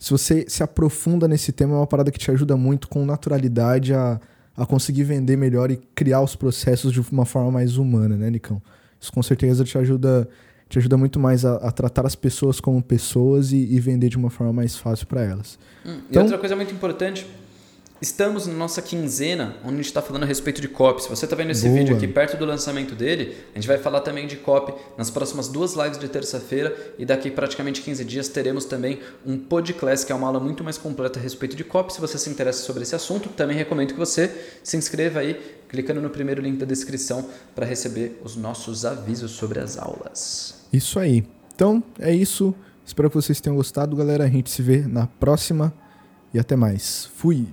se você se aprofunda nesse tema, é uma parada que te ajuda muito com naturalidade a, a conseguir vender melhor e criar os processos de uma forma mais humana, né, Nicão? Isso com certeza te ajuda, te ajuda muito mais a, a tratar as pessoas como pessoas e, e, vender de uma forma mais fácil para elas. Hum, então, e outra coisa muito importante Estamos na nossa quinzena, onde a gente está falando a respeito de copy. Se você está vendo esse Boa. vídeo aqui perto do lançamento dele, a gente vai falar também de copy nas próximas duas lives de terça-feira e daqui praticamente 15 dias teremos também um podcast, que é uma aula muito mais completa a respeito de copy. Se você se interessa sobre esse assunto, também recomendo que você se inscreva aí, clicando no primeiro link da descrição para receber os nossos avisos sobre as aulas. Isso aí. Então, é isso. Espero que vocês tenham gostado, galera. A gente se vê na próxima e até mais. Fui!